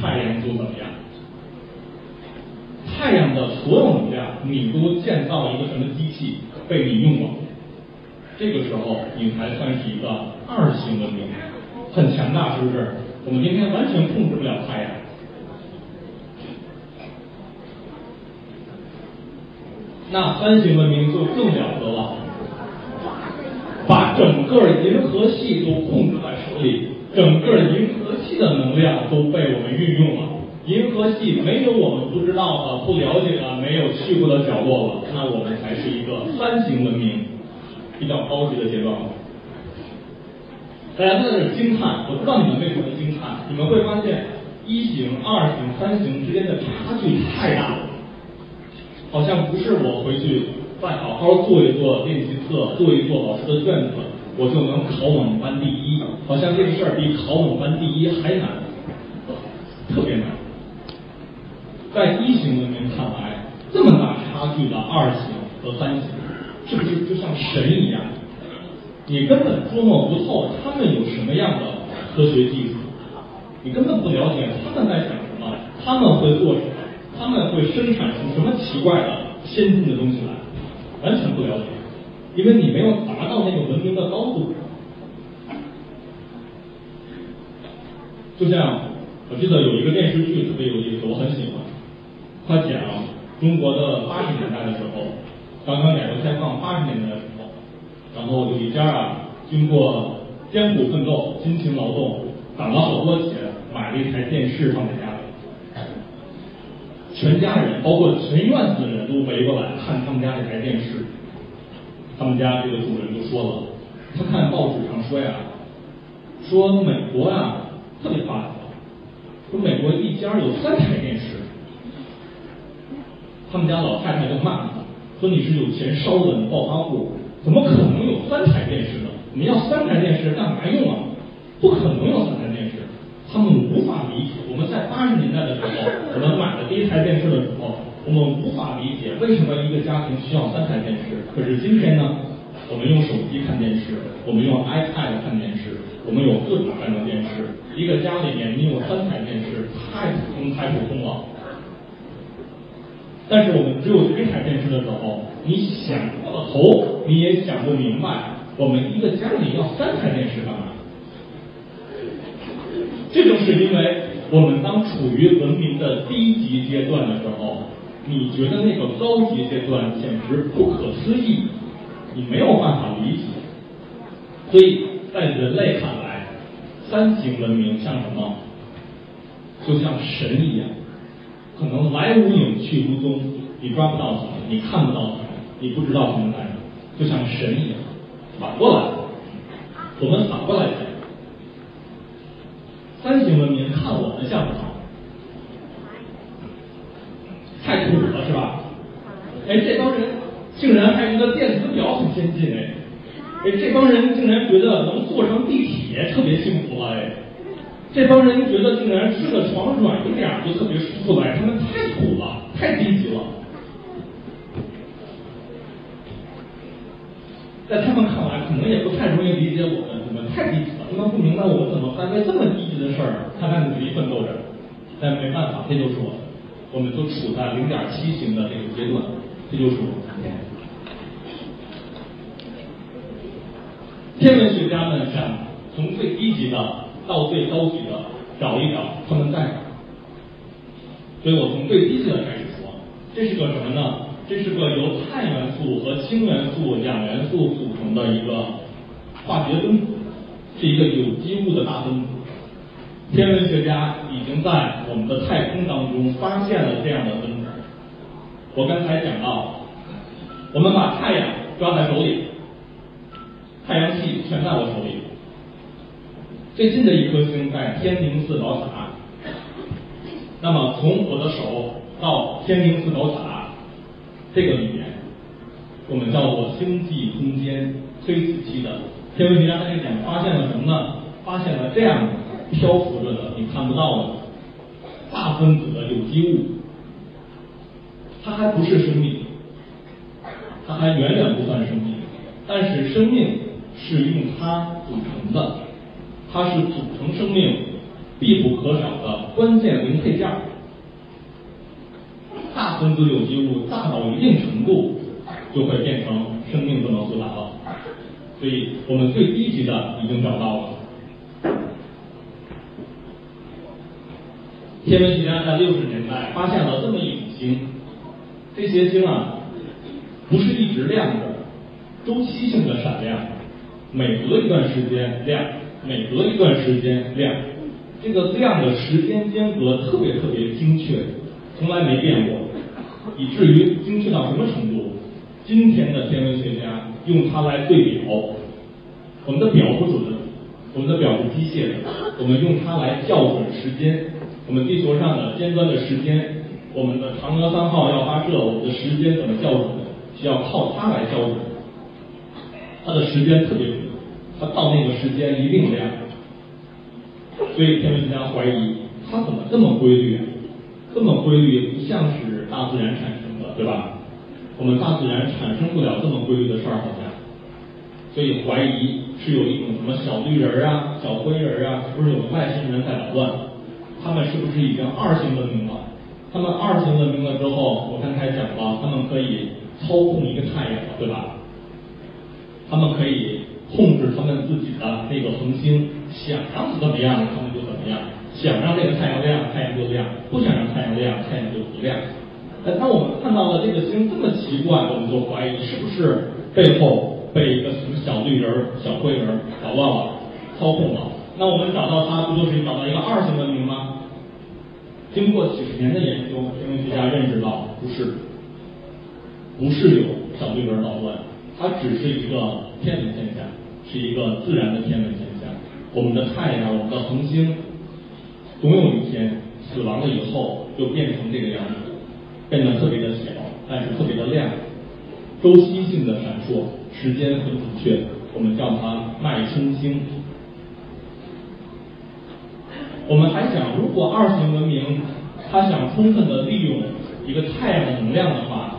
太阳就怎么样。太阳的所有能量，你都建造一个什么机器被你用了？这个时候你才算是一个二型文明，很强大，是不是？我们今天完全控制不了太阳，那三型文明就更了得了，把整个银河系都控制在手里，整个银河系的能量都被我们运用了，银河系没有我们不知道的、不了解的、没有去过的角落了，那我们才是一个三型文明，比较高级的阶段。了。大家都在这惊叹，我不知道你们为什么惊叹。你们会发现，一型、二型、三型之间的差距太大了，好像不是我回去再好好做一做练习册，做一做老师的卷子，我就能考我们班第一。好像这个事儿比考我们班第一还难，特别难。在一型文明看来，这么大差距的二型和三型，是不是就像神一样？你根本捉摸不透他们有什么样的科学技术，你根本不了解他们在想什么，他们会做什么，他们会生产出什么奇怪的先进的东西来，完全不了解，因为你没有达到那个文明的高度。就像我记得有一个电视剧特别有意思，我很喜欢，他讲中国的八十年代的时候，刚刚改革开放八十年代。然后李家啊，经过艰苦奋斗、辛勤劳动，攒了好多钱，买了一台电视放在家里。全家人，包括全院子的人都围过来看他们家这台电视。他们家这个主人就说了，他看报纸上说呀，说美国呀特别发达，说美国一家有三台电视。他们家老太太就骂他，说你是有钱烧的，你暴发户。怎么可能有三台电视呢？你要三台电视干嘛用啊？不可能有三台电视，他们无法理解。我们在八十年代的时候，我们买了第一台电视的时候，我们无法理解为什么一个家庭需要三台电视。可是今天呢，我们用手机看电视，我们用 iPad 看电视，我们有各种各样的电视。一个家里面你有三台电视，太普通太普通了。但是我们只有一台电视的时候，你想过了头，你也想不明白，我们一个家里要三台电视干嘛？这就是因为我们当处于文明的低级阶段的时候，你觉得那个高级阶段简直不可思议，你没有办法理解。所以在人类看来，三型文明像什么？就像神一样。可能来无影去无踪，你抓不到他，你看不到他，你不知道他们在哪，就像神一样。反过来，我们反过来讲，三型文明看我们像不像？太土了是吧？哎，这帮人竟然还觉得电子表很先进哎，哎，这帮人竟然觉得能坐上地铁特别幸福了哎。这帮人觉得竟然睡的床软一点就特别舒服来，他们太土了，太低级了。在他们看来，可能也不太容易理解我们，我们太低级了，他们不明白我们怎么干这这么低级的事儿，他在努力奋斗着。但没办法，这就是我们，我们都处在零点七型的这个阶段，这就是我们。天文学家们想从最低级的。到最高级的找一找他们在哪，所以我从最低级的开始说，这是个什么呢？这是个由碳元素和氢元素两元素组成的一个化学分子，是一个有机物的大分子。天文学家已经在我们的太空当中发现了这样的分子。我刚才讲到，我们把太阳抓在手里，太阳系全在我手里。最近的一颗星在天宁四宝塔，那么从我的手到天宁四宝塔这个里面，我们叫做星际空间推子期的天文学家在这里讲发现了什么呢？发现了这样漂浮着的你看不到的大分子的有机物，它还不是生命，它还远远不算生命，但是生命是用它组成的。它是组成生命必不可少的关键零配件。大分子有机物大到一定程度，就会变成生命这么复杂了。所以我们最低级的已经找到了。天文学家在六十年代发现了这么一种星，这些星啊，不是一直亮着，周期性的闪亮，每隔一段时间亮。每隔一段时间亮，这个亮的时间间隔特别特别精确，从来没变过，以至于精确到什么程度？今天的天文学家用它来对表，我们的表不准，我们的表是机械的，我们用它来校准时间。我们地球上的尖端的时间，我们的嫦娥三号要发射，我们的时间怎么校准？需要靠它来校准，它的时间特别准它到那个时间一定亮，所以天文学家怀疑它怎么这么规律啊？这么规律不像是大自然产生的，对吧？我们大自然产生不了这么规律的事儿，好像，所以怀疑是有一种什么小绿人啊、小灰人啊，是不是有外星人在捣乱？他们是不是已经二型文明了？他们二型文明了之后，我刚才讲了，他们可以操控一个太阳，对吧？他们可以。控制他们自己的那个恒星，想让它怎么样，他们就怎么样；想让这个太阳亮，太阳就亮；不想让太阳亮，太阳就不亮。哎，当我们看到了这个星这么奇怪，我们就怀疑是不是背后被一个什么小绿人、小灰人捣乱了、操控了？那我们找到它，不就是找到一个二型文明吗？经过几十年的研究，天文学家认识到，不是，不是有小绿人捣乱，它只是一个天文现象。是一个自然的天文现象。我们的太阳，我们的恒星，总有一天死亡了以后，就变成这个样子，变得特别的小，但是特别的亮，周期性的闪烁，时间很准确。我们叫它脉冲星。我们还想，如果二型文明它想充分的利用一个太阳的能量的话，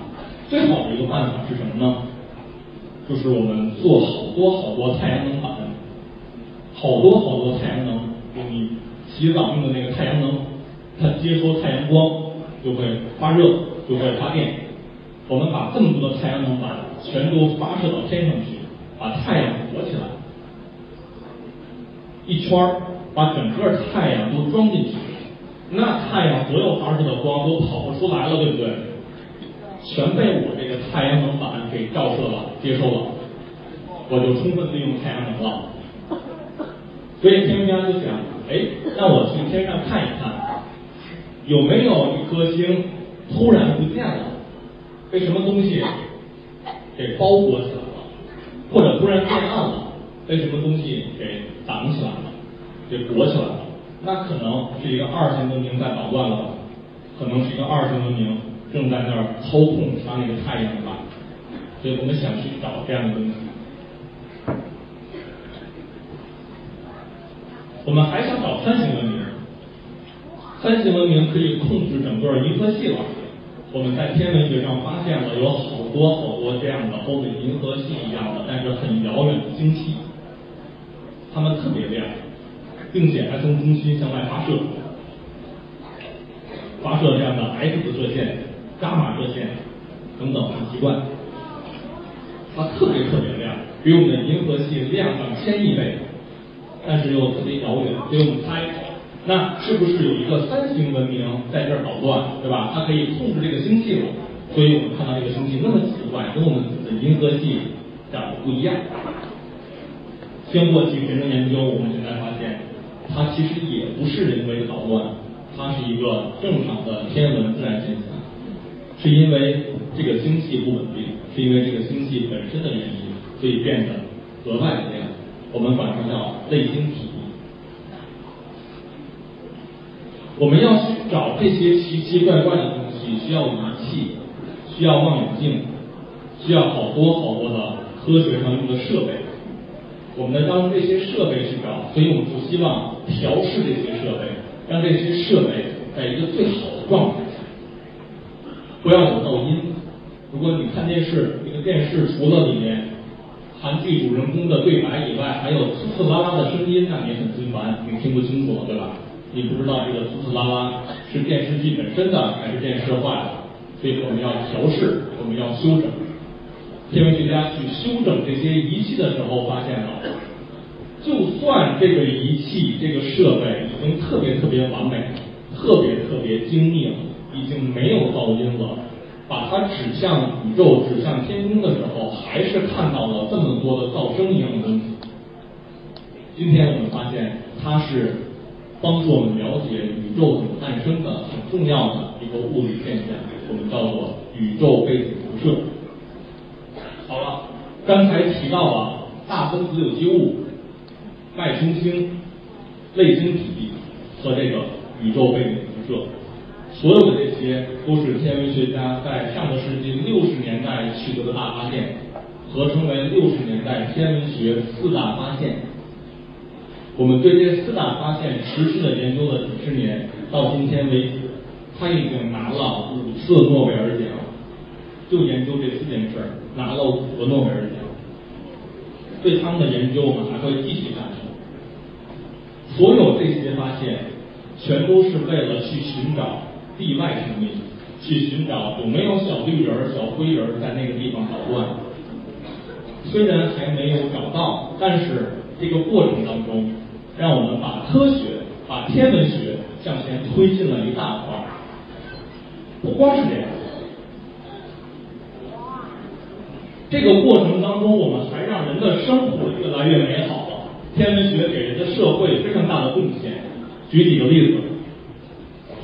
最好的一个办法是什么呢？就是我们做好多好多太阳能板，好多好多太阳能，你洗澡用的那个太阳能，它接收太阳光就会发热，就会发电。我们把这么多的太阳能板全都发射到天上去，把太阳裹起来，一圈儿把整个太阳都装进去，那太阳所有发射的光都跑不出来了，对不对？全被我这个太阳能板给照射了、接收了，我就充分利用太阳能了。所以天文家就想，哎，让我去天上看一看，有没有一颗星突然不见了？被什么东西给包裹起来了？或者突然变暗了？被什么东西给挡起来了？给裹起来了？那可能是一个二型文明在捣乱了？可能是一个二型文明正在那儿操控它那个太阳吧？所以我们想去找这样的东西。我们还想找三型文明，三型文明可以控制整个银河系了。我们在天文学上发现了有好多好多这样的，包括银河系一样的，但是很遥远的星系，它们特别亮，并且还从中心向外发射，发射这样的 X 射线、伽马射线等等，很奇怪。它特别特别亮，比我们的银河系亮上千亿倍。但是又特别遥远，所以我们猜，那是不是有一个三星文明在这儿捣乱，对吧？它可以控制这个星系了，所以我们看到这个星系那么奇怪，跟我们的银河系长得不一样。经过几十年的研究，我们现在发现，它其实也不是人为的捣乱，它是一个正常的天文自然现象，是因为这个星系不稳定，是因为这个星系本身的原因，所以变得格外的亮。我们管它叫类星体。我们要去找这些奇奇怪怪的东西，需要仪器，需要望远镜，需要好多好多的科学上用的设备。我们呢，让这些设备去找，所以我们就希望调试这些设备，让这些设备在一个最好的状态，不要有噪音。如果你看电视，这个电视除了里面。韩剧主人公的对白以外，还有呲呲啦啦的声音，让你很心烦，你听不清楚，对吧？你不知道这个呲呲啦啦是电视剧本身的，还是电视坏了，所以我们要调试，我们要修整。天文学家去修整这些仪器的时候，发现了，就算这个仪器、这个设备已经特别特别完美、特别特别精密了，已经没有噪音了。把它指向宇宙、指向天空的时候，还是看到了这么多的噪声一样的东西。今天我们发现，它是帮助我们了解宇宙怎么诞生的很重要的一个物理现象，我们叫做宇宙背景辐射。好了，刚才提到了大分子有机物、脉冲星、类星体和这个宇宙背景辐射。所有的这些都是天文学家在上个世纪六十年代取得的大发现，合称为六十年代天文学四大发现。我们对这四大发现持续的研究了几十年，到今天为止，他已经拿了五次诺贝尔奖，就研究这四件事儿，拿了五个诺贝尔奖。对他们的研究，我们还会继续下去。所有这些发现，全都是为了去寻找。地外生命去寻找有没有小绿人、小灰人在那个地方捣乱。虽然还没有找到，但是这个过程当中，让我们把科学、把天文学向前推进了一大块。不光是这样，这个过程当中，我们还让人的生活越来越美好了。天文学给人的社会非常大的贡献。举几个例子。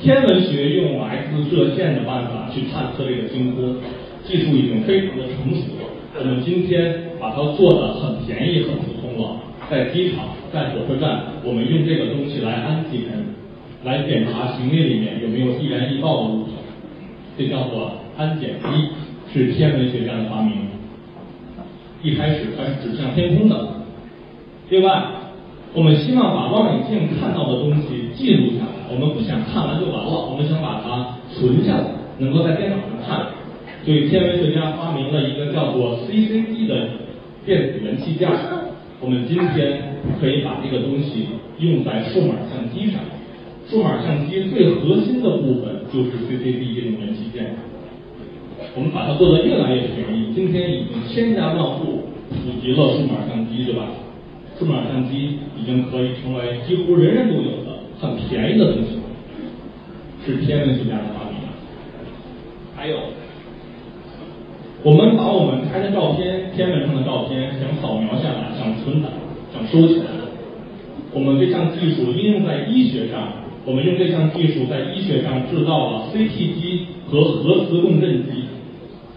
天文学用 X 射线的办法去探测这个星空，技术已经非常的成熟。我们今天把它做的很便宜、很普通了。在机场、在火车站，我们用这个东西来安检，来检查行李里面有没有易燃易爆的物品。这叫做安检机，是天文学家的发明。一开始它是指向天空的。另外，我们希望把望远镜看到的东西记录下来。我们不想看完就完了，我们想把它存下来，能够在电脑上看。所以天文学家发明了一个叫做 CCD 的电子元器件。我们今天可以把这个东西用在数码相机上。数码相机最核心的部分就是 CCD 这种元器件。我们把它做得越来越便宜，今天已经千家万户普及了数码相机，对吧？数码相机已经可以成为几乎人人都有的。很便宜的东西，是天文学家的发明。还有，我们把我们拍的照片，天文上的照片，想扫描下来，想存档，想收起来。我们这项技术应用在医学上，我我们用这项技术在医学上制造了 CT 机和核磁共振机，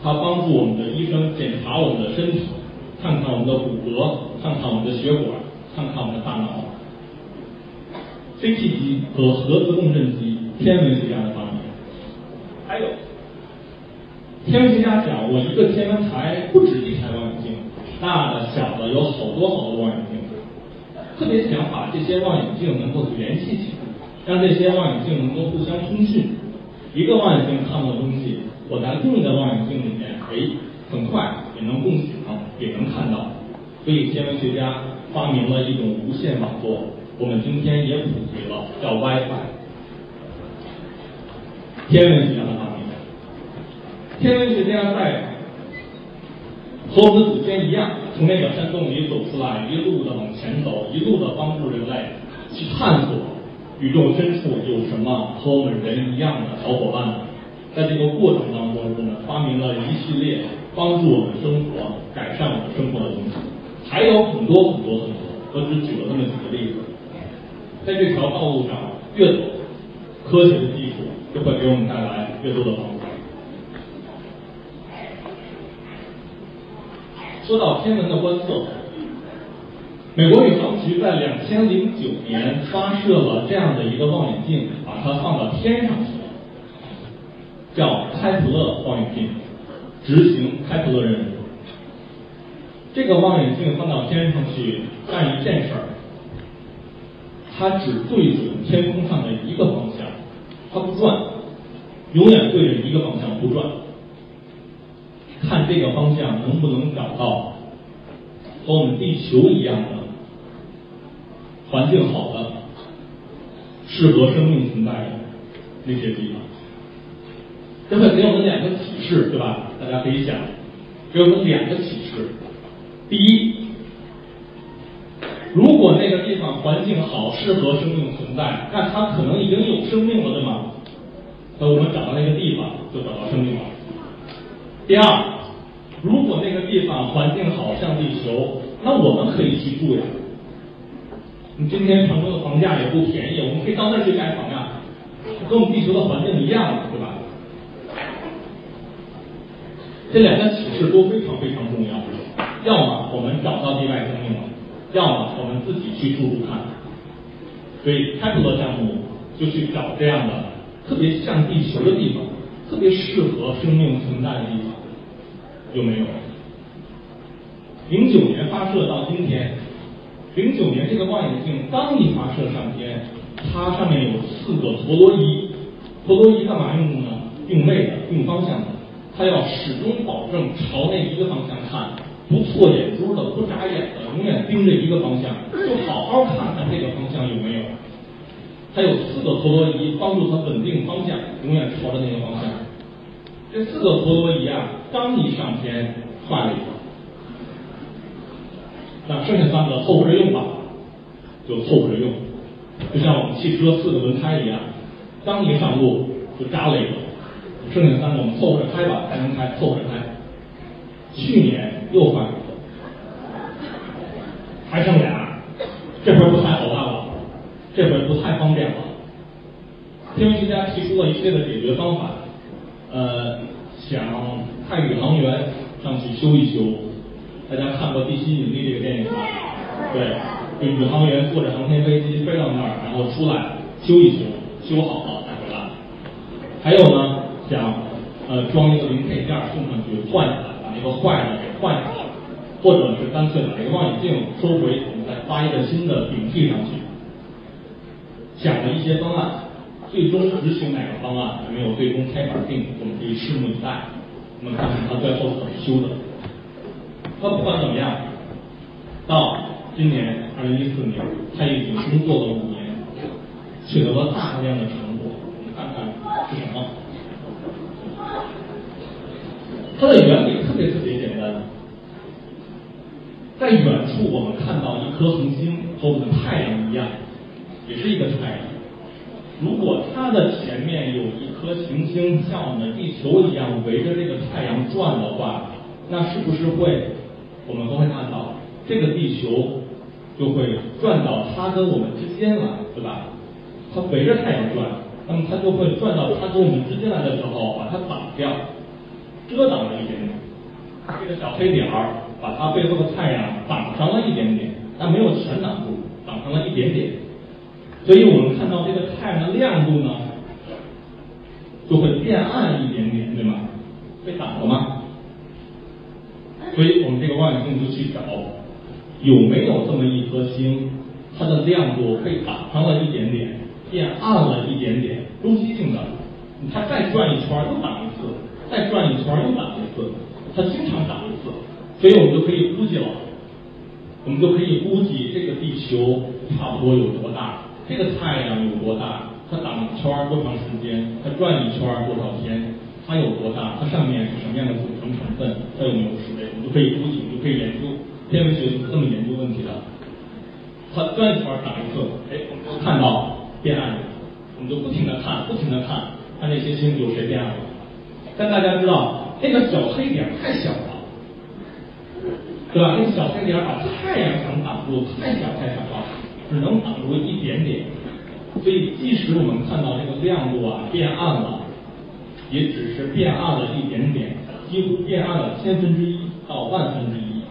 它帮助我们的医生检查我们的身体，看看我们的骨骼，看看我们的血管，看看我们的大脑。CT 机和核磁共振机，天文学家的发明。还有，天文学家讲，我一个天文台不止一台望远镜，大的、小的有好多好多望远镜，特别想把这些望远镜能够联系起来。让这些望远镜能够互相通讯，一个望远镜看到的东西，我在另一个望远镜里面，哎，很快也能共享，也能看到。所以天文学家发明了一种无线网络，我们今天也普及了，叫 WiFi。天文学家的发明，天文学家在和我们的祖先一样，从那个山洞里走出来，一路的往前走，一路的帮助人类去探索。宇宙深处有什么和我们人一样的小伙伴？在这个过程当中，我们发明了一系列帮助我们生活、改善我们生活的东西，还有很多很多很多。我只举了这么几个例子。在这条道路上越走，科学的技术就会给我们带来越多的帮助。说到天文的观测。美国宇航局在两千零九年发射了这样的一个望远镜，把它放到天上去，叫开普勒望远镜，执行开普勒任务。这个望远镜放到天上去干一件事儿，它只对准天空上的一个方向，它不转，永远对着一个方向不转，看这个方向能不能找到和我们地球一样的。环境好的，适合生命存在的那些地方，这会给我们两个启示，对吧？大家可以想，给我们两个启示。第一，如果那个地方环境好，适合生命存在，那它可能已经有生命了，对吗？那我们找到那个地方，就找到生命了。第二，如果那个地方环境好，像地球，那我们可以去住呀。你今天成都的房价也不便宜，我们可以到那儿去盖房呀，跟我们地球的环境一样，对吧？这两个启示都非常非常重要。要么我们找到地外生命了，要么我们自己去住住看。所以开普勒项目就去找这样的特别像地球的地方，特别适合生命存在的地方，有没有？零九年发射到今天。零九年，这个望远镜刚一发射上天，它上面有四个陀螺仪。陀螺仪干嘛用的呢？定位的，定方向的。它要始终保证朝那一个方向看，不错眼珠的，不眨眼的，永远盯着一个方向，就好好看看这个方向有没有。它有四个陀螺仪帮助它稳定方向，永远朝着那个方向。这四个陀螺仪啊，刚一上天，坏了一个。那剩下三个凑合着用吧，就凑合着用，就像我们汽车四个轮胎一样，刚一上路就扎了一个，剩下三个我们凑合着开吧，还能开，凑合着开。去年又换一个，还剩俩，这回不太好办了，这回不太方便了。天文学家提出了一系列的解决方法，呃，想派宇航员上去修一修。大家看过《地心引力》这个电影吗？对，就宇航员坐着航天飞机飞到那儿，然后出来修一修，修好了再回来。还有呢，想呃装一个零配件送上去换下来，一个坏的给换下来，或者是干脆把这个望远镜收回，我们再发一个新的顶替上去。想了一些方案，最终执行哪个方案还没有最终开板定，我们可以拭目以待。我们看看它最后怎么修的。那不管怎么样，到今年二零一四年，他已经工作了五年，取得了大量的成果。我们看看是什么？它的原理特别特别简单，在远处我们看到一颗恒星，和我们的太阳一样，也是一个太阳。如果它的前面有一颗行星，像我们的地球一样围着这个太阳转的话，那是不是会？我们都会看到，这个地球就会转到它跟我们之间来，对吧？它围着太阳转，那么它就会转到它跟我们之间来的时候，把它挡掉，遮挡了一点点。这个小黑点儿把它背后的太阳挡上了一点点，但没有全挡住，挡上了一点点。所以我们看到这个太阳的亮度呢，就会变暗一点点，对吗？被挡了吗？所以我们这个望远镜就去找有没有这么一颗星，它的亮度被挡上了一点点，变暗了一点点，周期性的，它再转一圈又挡一次，再转一圈又挡一次，它经常挡一次，所以我们就可以估计了，我们就可以估计这个地球差不多有多大，这个太阳有多大，它挡一圈多长时间，它转一圈多少天。它有多大？它上面是什么样的组成成分？它有没有水？我们就可以估计，就可以研究。天文学是这么研究问题的。它转一圈打一次，哎，我们就看到变暗了。我们就不停的看，不停的看，看这些星有谁变暗了。但大家知道，那个小黑点太小了，对吧？那个小黑点把太阳想挡住，太小太小了，只能挡住一点点。所以，即使我们看到这个亮度啊变暗了。也只是变暗了一点点，几乎变暗了千分之一到万分之一，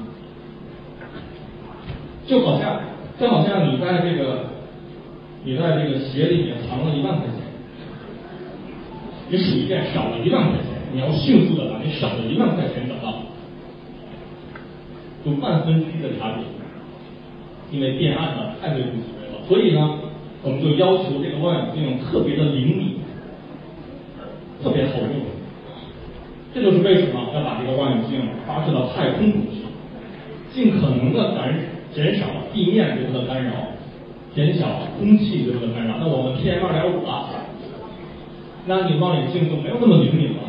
就好像就好像你在这个你在这个鞋里面藏了一万块钱，你数一遍少了一万块钱，你要迅速的把你少的一万块钱找到，就万分之一的差别，因为变暗了太微不足道了，所以呢，我们就要求这个望远镜特别的灵敏。特别好用，这就是为什么要把这个望远镜发射到太空中去，尽可能的减减少地面对它的干扰，减小空气对它的干扰。那我们 PM 二点五了，那你望远镜就没有那么灵敏了。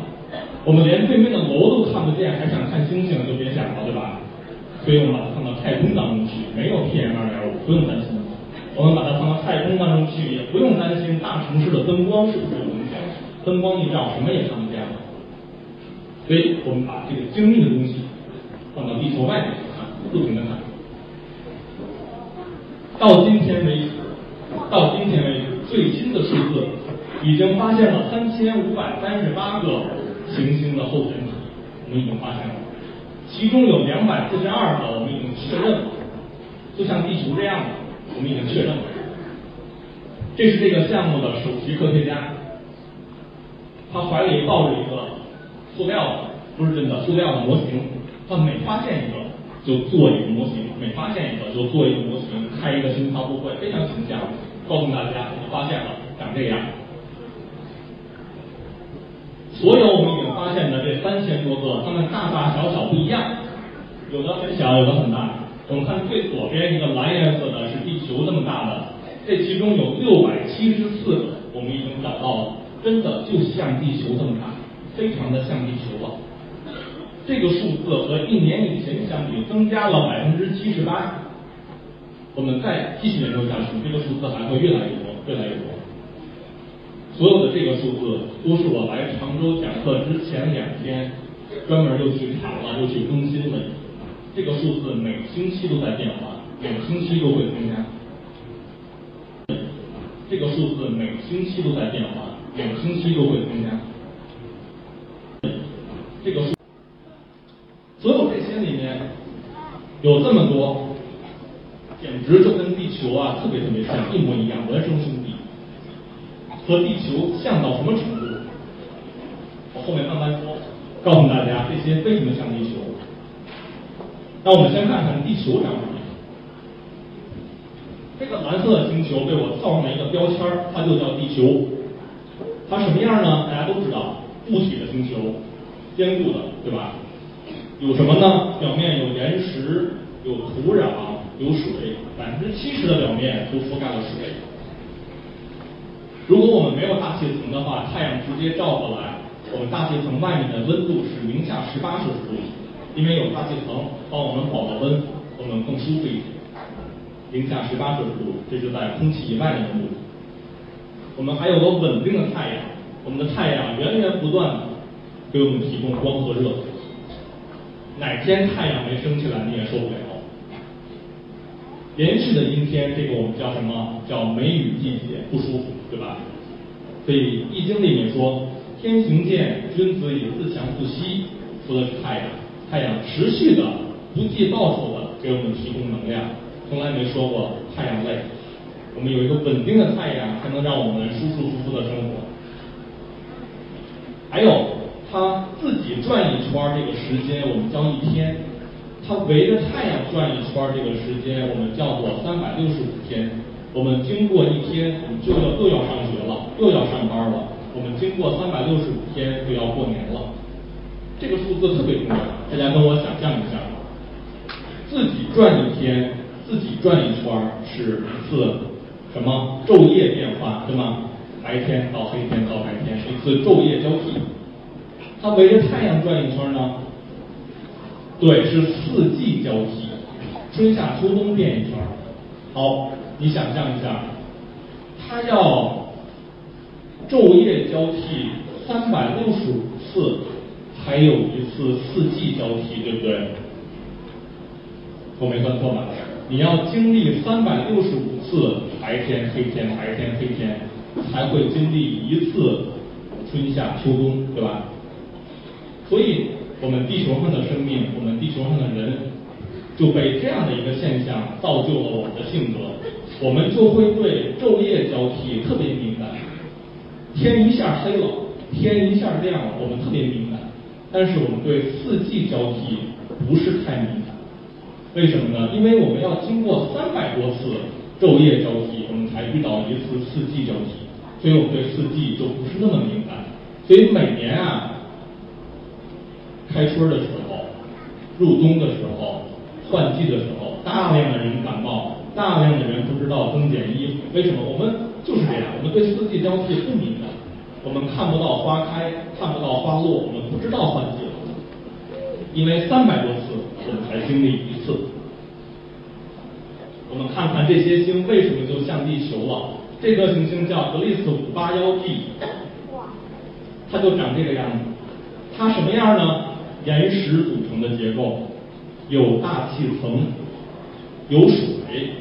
我们连对面的楼都看不见，还想看星星，就别想了，对吧？所以我们把它放到太空当中去，没有 PM 二点五，不用担心。我们把它放到太空当中去，也不用担心大城市的灯光是不是有影响。灯光一照，什么也看不见了。所以我们把这个精密的东西放到地球外面去看，不停的看。到今天为止，到今天为止，最新的数字已经发现了三千五百三十八个行星的后天体，我们已经发现了，其中有两百四十二个我们已经确认了，就像地球这样的，我们已经确认了。这是这个项目的首席科学家。他怀里抱着一个塑料的，不是真的塑料的模型。他每发现一个就做一个模型，每发现一个就做一个模型，开一个新发布会，非常形象，告诉大家我们发现了，长这样。所有我们已经发现的这三千多个，它们大大小小不一样，有的很小，有的很大。我们看最左边一个蓝颜色的是地球这么大的，这其中有六百七十四个，我们已经找到了。真的就像地球这么大，非常的像地球了。这个数字和一年以前相比增加了百分之七十八。我们再继续研究下去，这个数字还会越来越多，越来越多。所有的这个数字都是我来常州讲课之前两天专门又去查了，又去更新的。这个数字每星期都在变化，每星期都会增加。这个数字每星期都在变化。每星期都会增加，这个数，所有这些里面有这么多，简直就跟地球啊特别特别像，一模一样，孪生兄弟。和地球像到什么程度？我后面慢慢说，告诉大家这些为什么像地球。那我们先看看地球长什么样。这个蓝色的星球被我套上了一个标签它就叫地球。它什么样呢？大家都知道，固体的星球，坚固的，对吧？有什么呢？表面有岩石，有土壤，有水，百分之七十的表面都覆盖了水。如果我们没有大气层的话，太阳直接照过来，我们大气层外面的温度是零下十八摄氏度，因为有大气层帮我们保了温，我们更舒服一点。零下十八摄氏度，这是在空气以外的温度。我们还有个稳定的太阳，我们的太阳源源不断的给我们提供光和热。哪天太阳没升起来，你也受不了。连续的阴天，这个我们叫什么？叫梅雨季节，不舒服，对吧？所以《易经》里面说：“天行健，君子以自强不息。”说的是太阳，太阳持续的、不计报酬的给我们提供能量，从来没说过太阳累。我们有一个稳定的太阳，才能让我们舒舒服服的生活。还有，它自己转一圈这个时间，我们叫一天。它围着太阳转一圈这个时间，我们叫做三百六十五天。我们经过一天，我们就要又要上学了，又要上班了。我们经过三百六十五天，就要过年了。这个数字特别重要，大家跟我想象一下，自己转一天，自己转一圈是一次什么昼夜变化，对吗？白天到黑天到白天，一次昼夜交替。它围着太阳转一圈呢？对，是四季交替，春夏秋冬变一圈。好，你想象一下，它要昼夜交替三百六十五次，才有一次四季交替，对不对？我没算错吧？你要经历三百六十五次白天黑天白天黑天，才会经历一次春夏秋冬，对吧？所以。我们地球上的生命，我们地球上的人，就被这样的一个现象造就了我们的性格，我们就会对昼夜交替特别敏感。天一下黑了，天一下亮了，我们特别敏感。但是我们对四季交替不是太敏感，为什么呢？因为我们要经过三百多次昼夜交替，我们才遇到一次四季交替，所以我们对四季就不是那么敏感。所以每年啊。开春的时候，入冬的时候，换季的时候，大量的人感冒，大量的人不知道增减衣服。为什么？我们就是这样，我们对四季交替不敏感，我们看不到花开，看不到花落，我们不知道换季了。因为三百多次，我们才经历一次。我们看看这些星为什么就向地球了？这颗行星叫格利斯五八幺 G，它就长这个样子。它什么样呢？岩石组成的结构，有大气层，有水，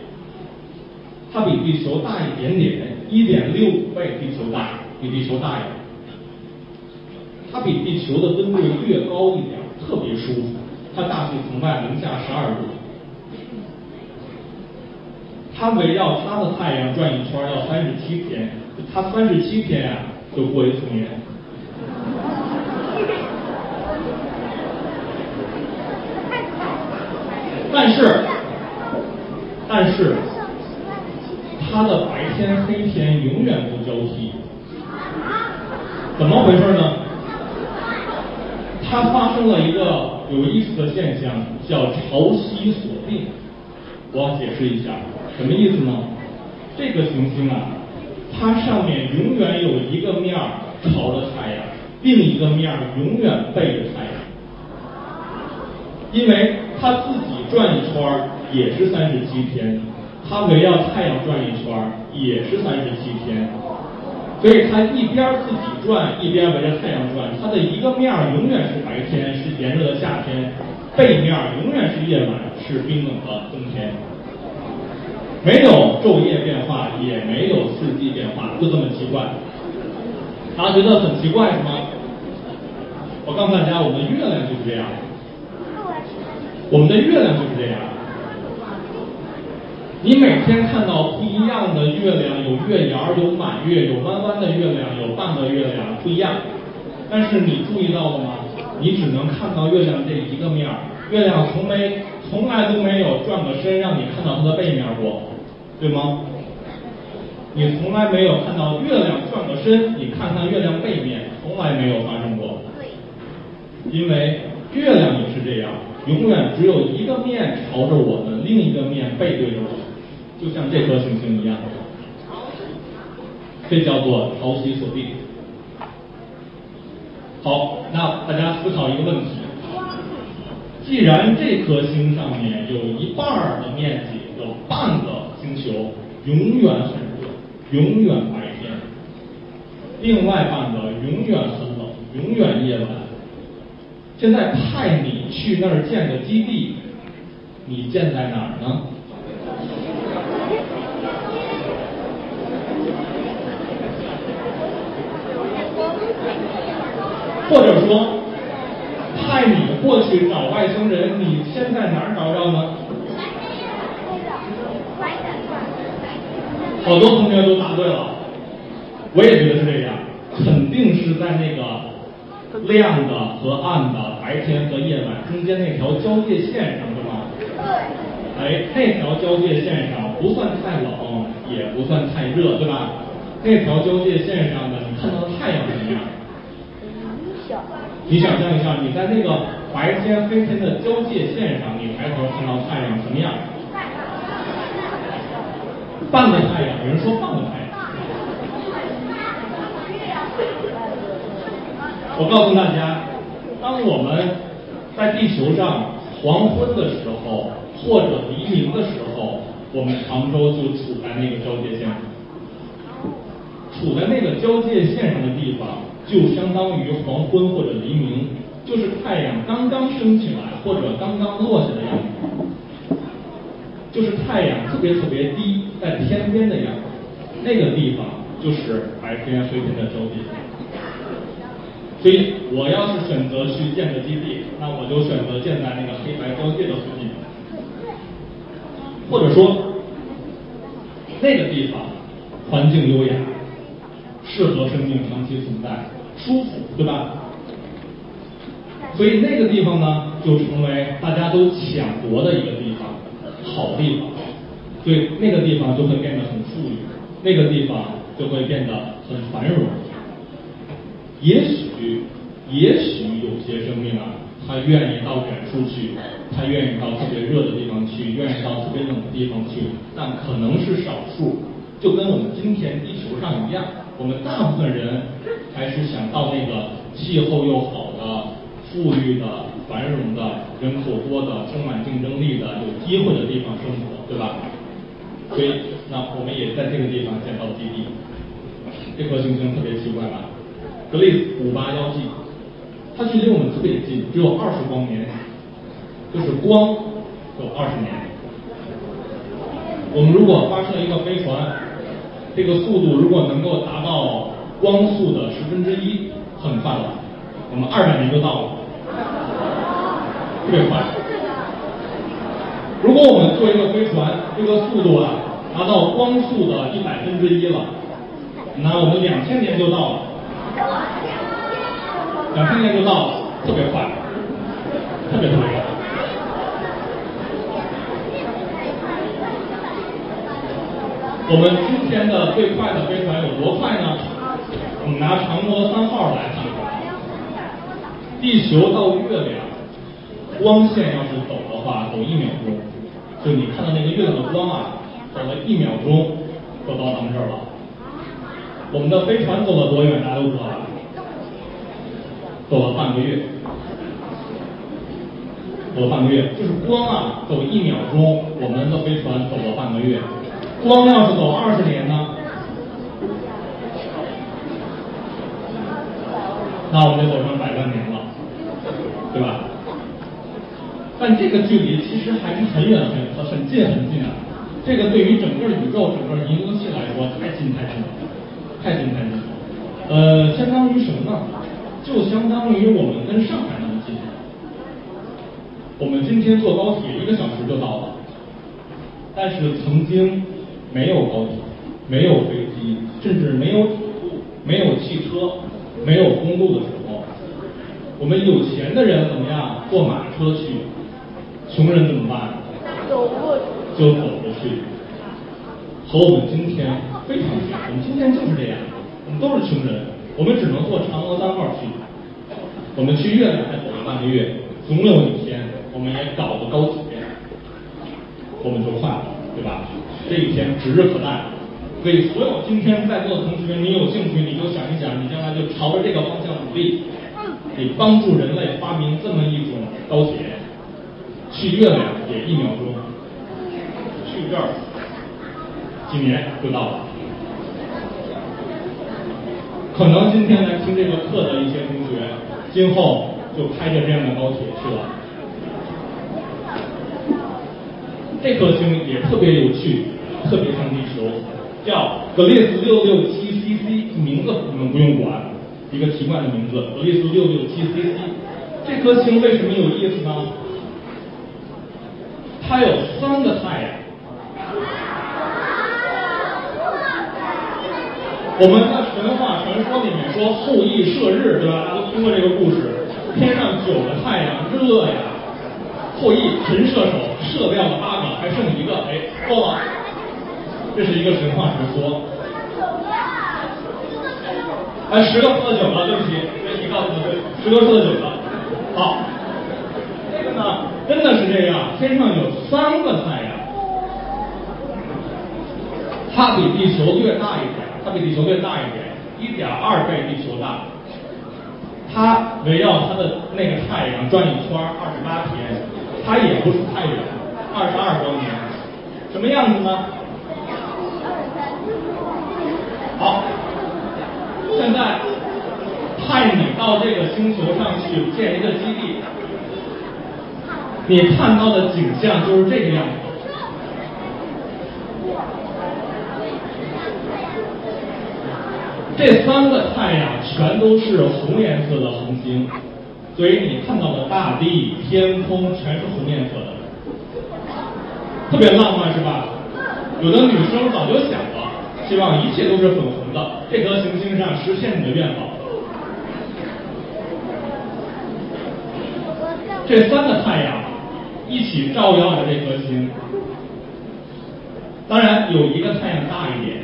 它比地球大一点点，一点六五倍地球大，比地球大一点。它比地球的温度略高一点，特别舒服。它大气层外零下十二度。它围绕它的太阳转一圈要三十七天，它三十七天呀就过一次年。但是，但是，它的白天黑天永远不交替，怎么回事呢？它发生了一个有意思的现象，叫潮汐锁定。我解释一下，什么意思呢？这个行星啊，它上面永远有一个面朝着太阳，另一个面永远背着太阳，因为它自己。转一圈也是三十七天，它围绕太阳转一圈也是三十七天，所以它一边自己转，一边围着太阳转。它的一个面永远是白天，是炎热的夏天；背面永远是夜晚，是冰冷的冬天。没有昼夜变化，也没有四季变化，就这么奇怪。大家觉得很奇怪是吗？我告诉大家，我们月亮就是这样。我们的月亮就是这样，你每天看到不一样的月亮，有月牙儿，有满月，有弯弯的月亮，有半个月亮，不一样。但是你注意到了吗？你只能看到月亮这一个面儿，月亮从没从来都没有转个身让你看到它的背面过，对吗？你从来没有看到月亮转个身，你看看月亮背面，从来没有发生过。因为月亮也是这样。永远只有一个面朝着我们，另一个面背对着我，就像这颗行星一样。这叫做潮汐锁定。好，那大家思考一个问题：既然这颗星上面有一半的面积，有半个星球永远很热，永远白天；另外半个永远很冷，永远夜晚。现在派你去那儿建个基地你建在哪儿呢？或者说派你过去找外星人你先在哪儿找到呢？好多同学都答对了我也觉得是这样肯定是在那个亮的和暗的白天和夜晚中间那条交界线上，是吗？对。哎，那条交界线上不算太冷，也不算太热，对吧？那条交界线上的，你看到太阳什么样？你想象一下，你在那个白天黑天的交界线上，你抬头看到太阳什么样？半个太阳，有人说半个太阳。我告诉大家，当我们在地球上黄昏的时候，或者黎明的时候，我们常州就处在那个交界线上。处在那个交界线上的地方，就相当于黄昏或者黎明，就是太阳刚刚升起来或者刚刚落下的样子，就是太阳特别特别低。在天边的样子，那个地方就是白天黑天的交界。所以我要是选择去建个基地，那我就选择建在那个黑白交界的附近，或者说那个地方环境优雅，适合生命长期存在，舒服，对吧？所以那个地方呢，就成为大家都抢夺的一个地方，好地方。对，那个地方就会变得很富裕，那个地方就会变得很繁荣。也许，也许有些生命啊，他愿意到远处去，他愿意到特别热的地方去，愿意到特别冷的地方去，但可能是少数。就跟我们今天地球上一样，我们大部分人还是想到那个气候又好的、富裕的、繁荣的、人口多的、充满竞争力的、有机会的地方生活，对吧？所以，那我们也在这个地方建造基地。这颗行星特别奇怪吧？格列五八幺 G，它距离我们特别近，只有二十光年，就是光有二十年。我们如果发射一个飞船，这个速度如果能够达到光速的十分之一，很快了，我们二百年就到了，特别快。如果我们做一个飞船，这个速度啊达到光速的一百分之一了，那我们两千年就到了，两三年就到了，特别快，特别特别快。我们今天的最快的飞船有多快呢？我们拿嫦娥三号来看，地球到月亮，光线要是走的话，走一秒钟。就你看到那个月亮的光啊，走了一秒钟就到咱们这儿了。我们的飞船走了多远？大家都知道吧？走了半个月，走了半个月。就是光啊，走一秒钟，我们的飞船走了半个月。光要是走二十年呢？那我们就走上百万年了，对吧？但这个距离其实还是很远很很近很近啊！这个对于整个宇宙、整个银河系来说太近太近了，太近太近。呃，相当于什么呢？就相当于我们跟上海那么近。我们今天坐高铁一个小时就到了，但是曾经没有高铁、没有飞机，甚至没有铁路、没有汽车、没有公路的时候，我们有钱的人怎么样？坐马车去。穷人怎么办？走过去就走过去，和我们今天非常像。我们今天就是这样，我们都是穷人，我们只能坐嫦娥三号去。我们去月亮还走了半个月，总有一天我们也搞个高铁，我们就快了，对吧？这一天指日可待。所以，所有今天在座的同学，你有兴趣你就想一想，你将来就朝着这个方向努力，你帮助人类发明这么一种高铁。去月亮也一秒钟，去这儿几年就到了。可能今天来听这个课的一些同学，今后就开着这样的高铁去了。这颗星也特别有趣，特别像地球，叫格列斯六六七 CC，名字你们不用管，一个奇怪的名字，格利斯六六七 CC。这颗星为什么有意思呢？它有三个太阳。我们在神话传说里面说后羿射日，对吧？大家都听过这个故事。天上九个太阳热呀，后羿神射手射掉了八个，还剩一个，哎，够了。这是一个神话传说。哎，十个错了九个，对不起，媒体告诉我对，十个错了九个。好，这个呢，真的是这样，天上有三个太阳，它比地球略大一点。它比地球略大一点，一点二倍地球大。它围绕它的那个太阳转一圈二十八天，它也不是太远，二十二光年。什么样子呢？好，现在派你到这个星球上去建一个基地，你看到的景象就是这个样子。这三个太阳全都是红颜色的恒星，所以你看到的大地、天空全是红颜色的，特别浪漫，是吧？有的女生早就想了，希望一切都是粉红的，这颗行星上实现你的愿望。这三个太阳一起照耀着这颗星，当然有一个太阳大一点，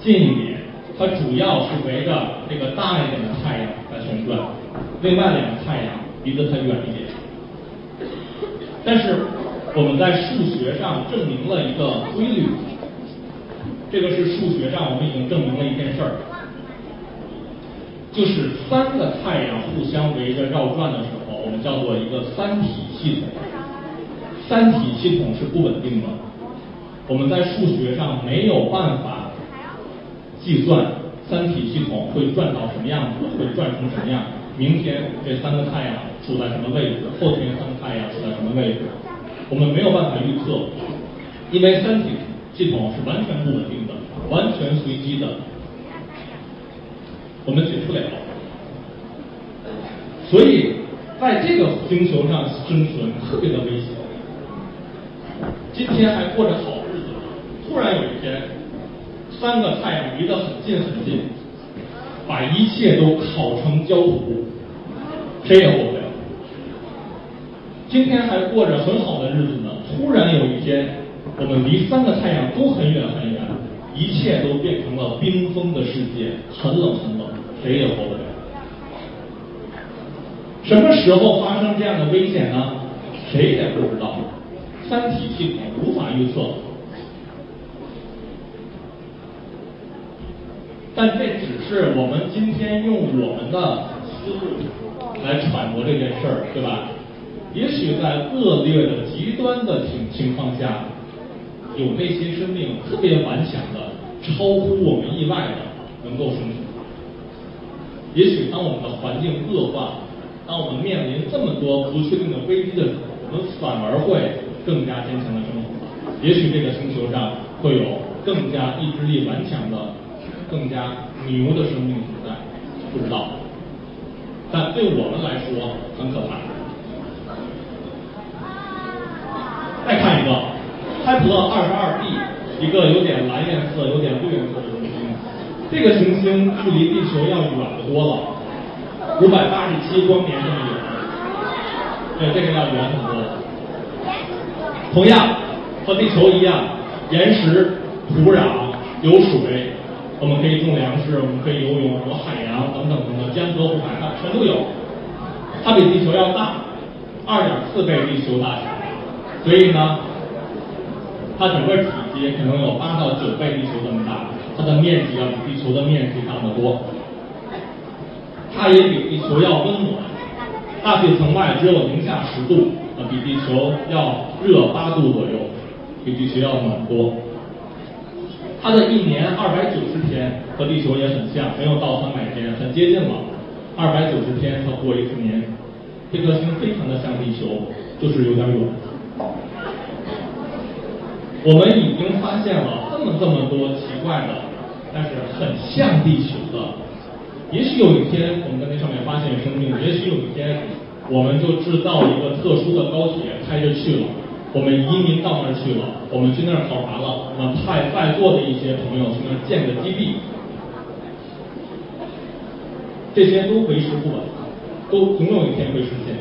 近一点。它主要是围着这个大一点的太阳在旋转，另外两个太阳离得它远一点。但是我们在数学上证明了一个规律，这个是数学上我们已经证明了一件事儿，就是三个太阳互相围着绕转的时候，我们叫做一个三体系统。三体系统是不稳定的，我们在数学上没有办法。计算三体系统会转到什么样子，会转成什么样？明天这三个太阳处在什么位置？后天三个太阳处在什么位置？我们没有办法预测，因为三体系统是完全不稳定的，完全随机的，我们解不了。所以在这个星球上生存特别的危险。今天还过着好日子，突然有一天。三个太阳离得很近很近，把一切都烤成焦土，谁也活不了。今天还过着很好的日子呢，突然有一天，我们离三个太阳都很远很远，一切都变成了冰封的世界，很冷很冷，谁也活不了。什么时候发生这样的危险呢？谁也不知道，三体系统无法预测。但这只是我们今天用我们的思路来揣摩这件事儿，对吧？也许在恶劣的极端的情情况下，有那些生命特别顽强的，超乎我们意外的能够生存。也许当我们的环境恶化，当我们面临这么多不确定的危机的时候，我们反而会更加坚强的生活。也许这个星球上会有更加意志力顽强的。更加牛的生命存在，不知道，但对我们来说很可怕。再看一个，开普勒二十二 b，一个有点蓝颜色、有点绿颜色的行星。这个行星距离地球要远得多了，五百八十七光年这么远，对，这个要远很多。同样和地球一样，岩石、土壤、有水。我们可以种粮食，我们可以游泳，有海洋等等等等，江河湖海它全都有。它比地球要大，二点四倍地球大小，所以呢，它整个体积可能有八到九倍地球这么大，它的面积要比地球的面积大得多。它也比地球要温暖，大气层外只有零下十度，比地球要热八度左右，比地球要暖多。它的一年二百九十天和地球也很像，没有到三百天，很接近了。二百九十天它过一次年，这颗星非常的像地球，就是有点远。我们已经发现了这么这么多奇怪的，但是很像地球的也许有一天我们在那上面发现生命，也许有一天我们就制造一个特殊的高铁开着去了，我们移民到那儿去了，我们去那儿考察了，我们派在座的一些朋友去那儿建个基地，这些都为时不晚，都总有一天会实现。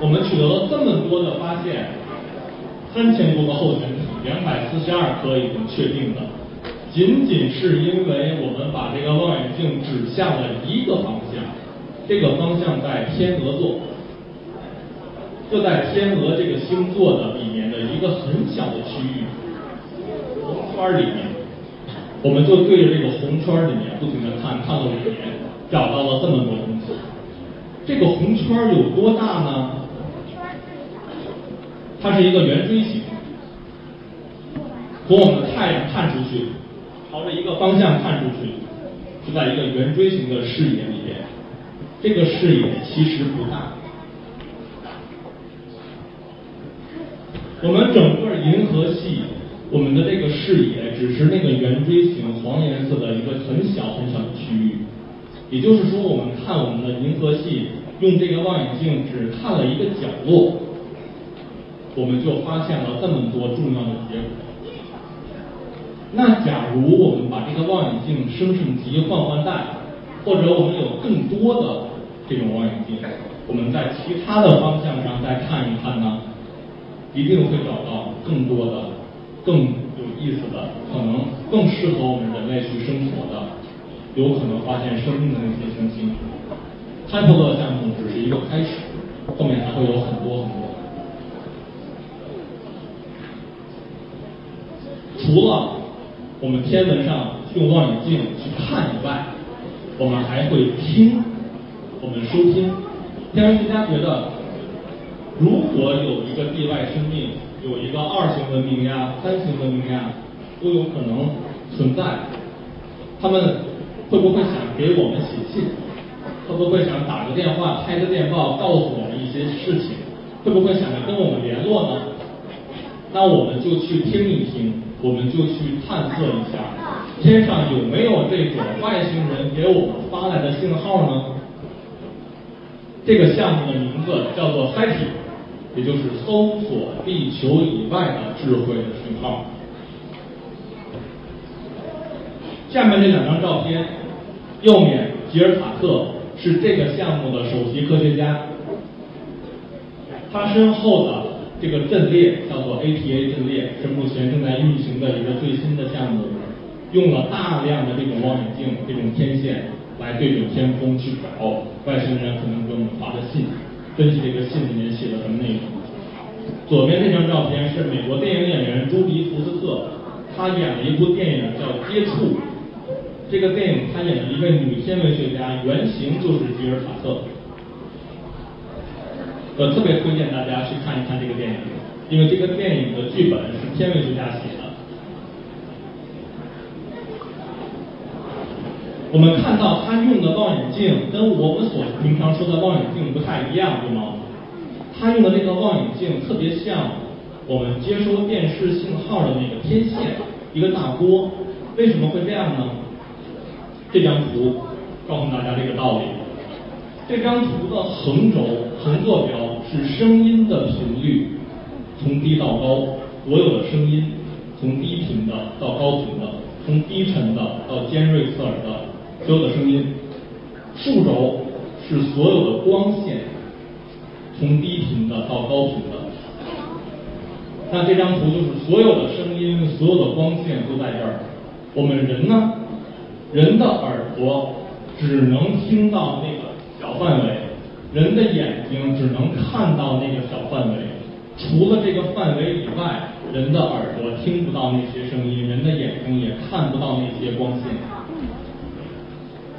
我们取得了这么多的发现，三千多个候选体，两百四十二颗已经确定的，仅仅是因为我们把这个望远镜指向了一个方向，这个方向在天鹅座，就在天鹅这个星座的里面一个很小的区域，红圈里面，我们就对着这个红圈里面不停的看，看了五年，找到了这么多东西。这个红圈有多大呢？它是一个圆锥形，从我们太阳看出去，朝着一个方向看出去，是在一个圆锥形的视野里边。这个视野其实不大。我们整个银河系，我们的这个视野只是那个圆锥形黄颜色的一个很小很小的区域。也就是说，我们看我们的银河系，用这个望远镜只看了一个角落。我们就发现了这么多重要的结果。那假如我们把这个望远镜升升级、换换代，或者我们有更多的这种望远镜，我们在其他的方向上再看一看呢，一定会找到更多的、更有意思的、可能更适合我们人类去生活的、有可能发现生命的那些星星。开普勒项目只是一个开始，后面还会有很多很多。除了我们天文上用望远镜去看以外，我们还会听，我们收听。天文学家觉得，如果有一个地外生命，有一个二型文明呀、三型文明呀，都有可能存在，他们会不会想给我们写信？会不会想打个电话、拍个电报告诉我们一些事情？会不会想着跟我们联络呢？那我们就去听一听。我们就去探测一下，天上有没有这种外星人给我们发来的信号呢？这个项目的名字叫做 SETI，也就是搜索地球以外的智慧的讯号。下面这两张照片，右面吉尔塔特是这个项目的首席科学家，他身后的。这个阵列叫做 ATA 阵列，是目前正在运行的一个最新的项目，用了大量的这种望远镜、这种天线来对准天空去找外星人可能给我们发的信，分析这个信里面写的什么内容。左边这张照片是美国电影演员朱迪福斯特，他演了一部电影叫《接触》，这个电影他演的一位女天文学家，原型就是吉尔塔特。我特别推荐大家去看一看这个电影，因为这个电影的剧本是天文学家写的。我们看到他用的望远镜跟我们所平常说的望远镜不太一样，对吗？他用的那个望远镜特别像我们接收电视信号的那个天线，一个大锅。为什么会这样呢？这张图告诉大家这个道理。这张图的横轴横坐标是声音的频率，从低到高，所有的声音，从低频的到高频的，从低沉的到尖锐刺耳的，所有的声音。竖轴是所有的光线，从低频的到高频的。那这张图就是所有的声音，所有的光线都在这儿。我们人呢，人的耳朵只能听到那个。小范围，人的眼睛只能看到那个小范围，除了这个范围以外，人的耳朵听不到那些声音，人的眼睛也看不到那些光线。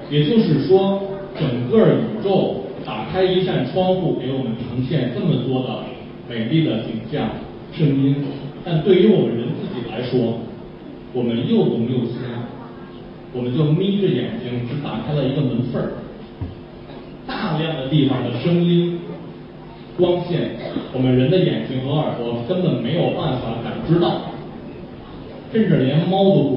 也就是说，整个宇宙打开一扇窗户，给我们呈现这么多的美丽的景象、声音，但对于我们人自己来说，我们又聋又瞎，我们就眯着眼睛，只打开了一个门缝儿。大量的地方的声音、光线，我们人的眼睛和耳朵根本没有办法感知到，甚至连猫都不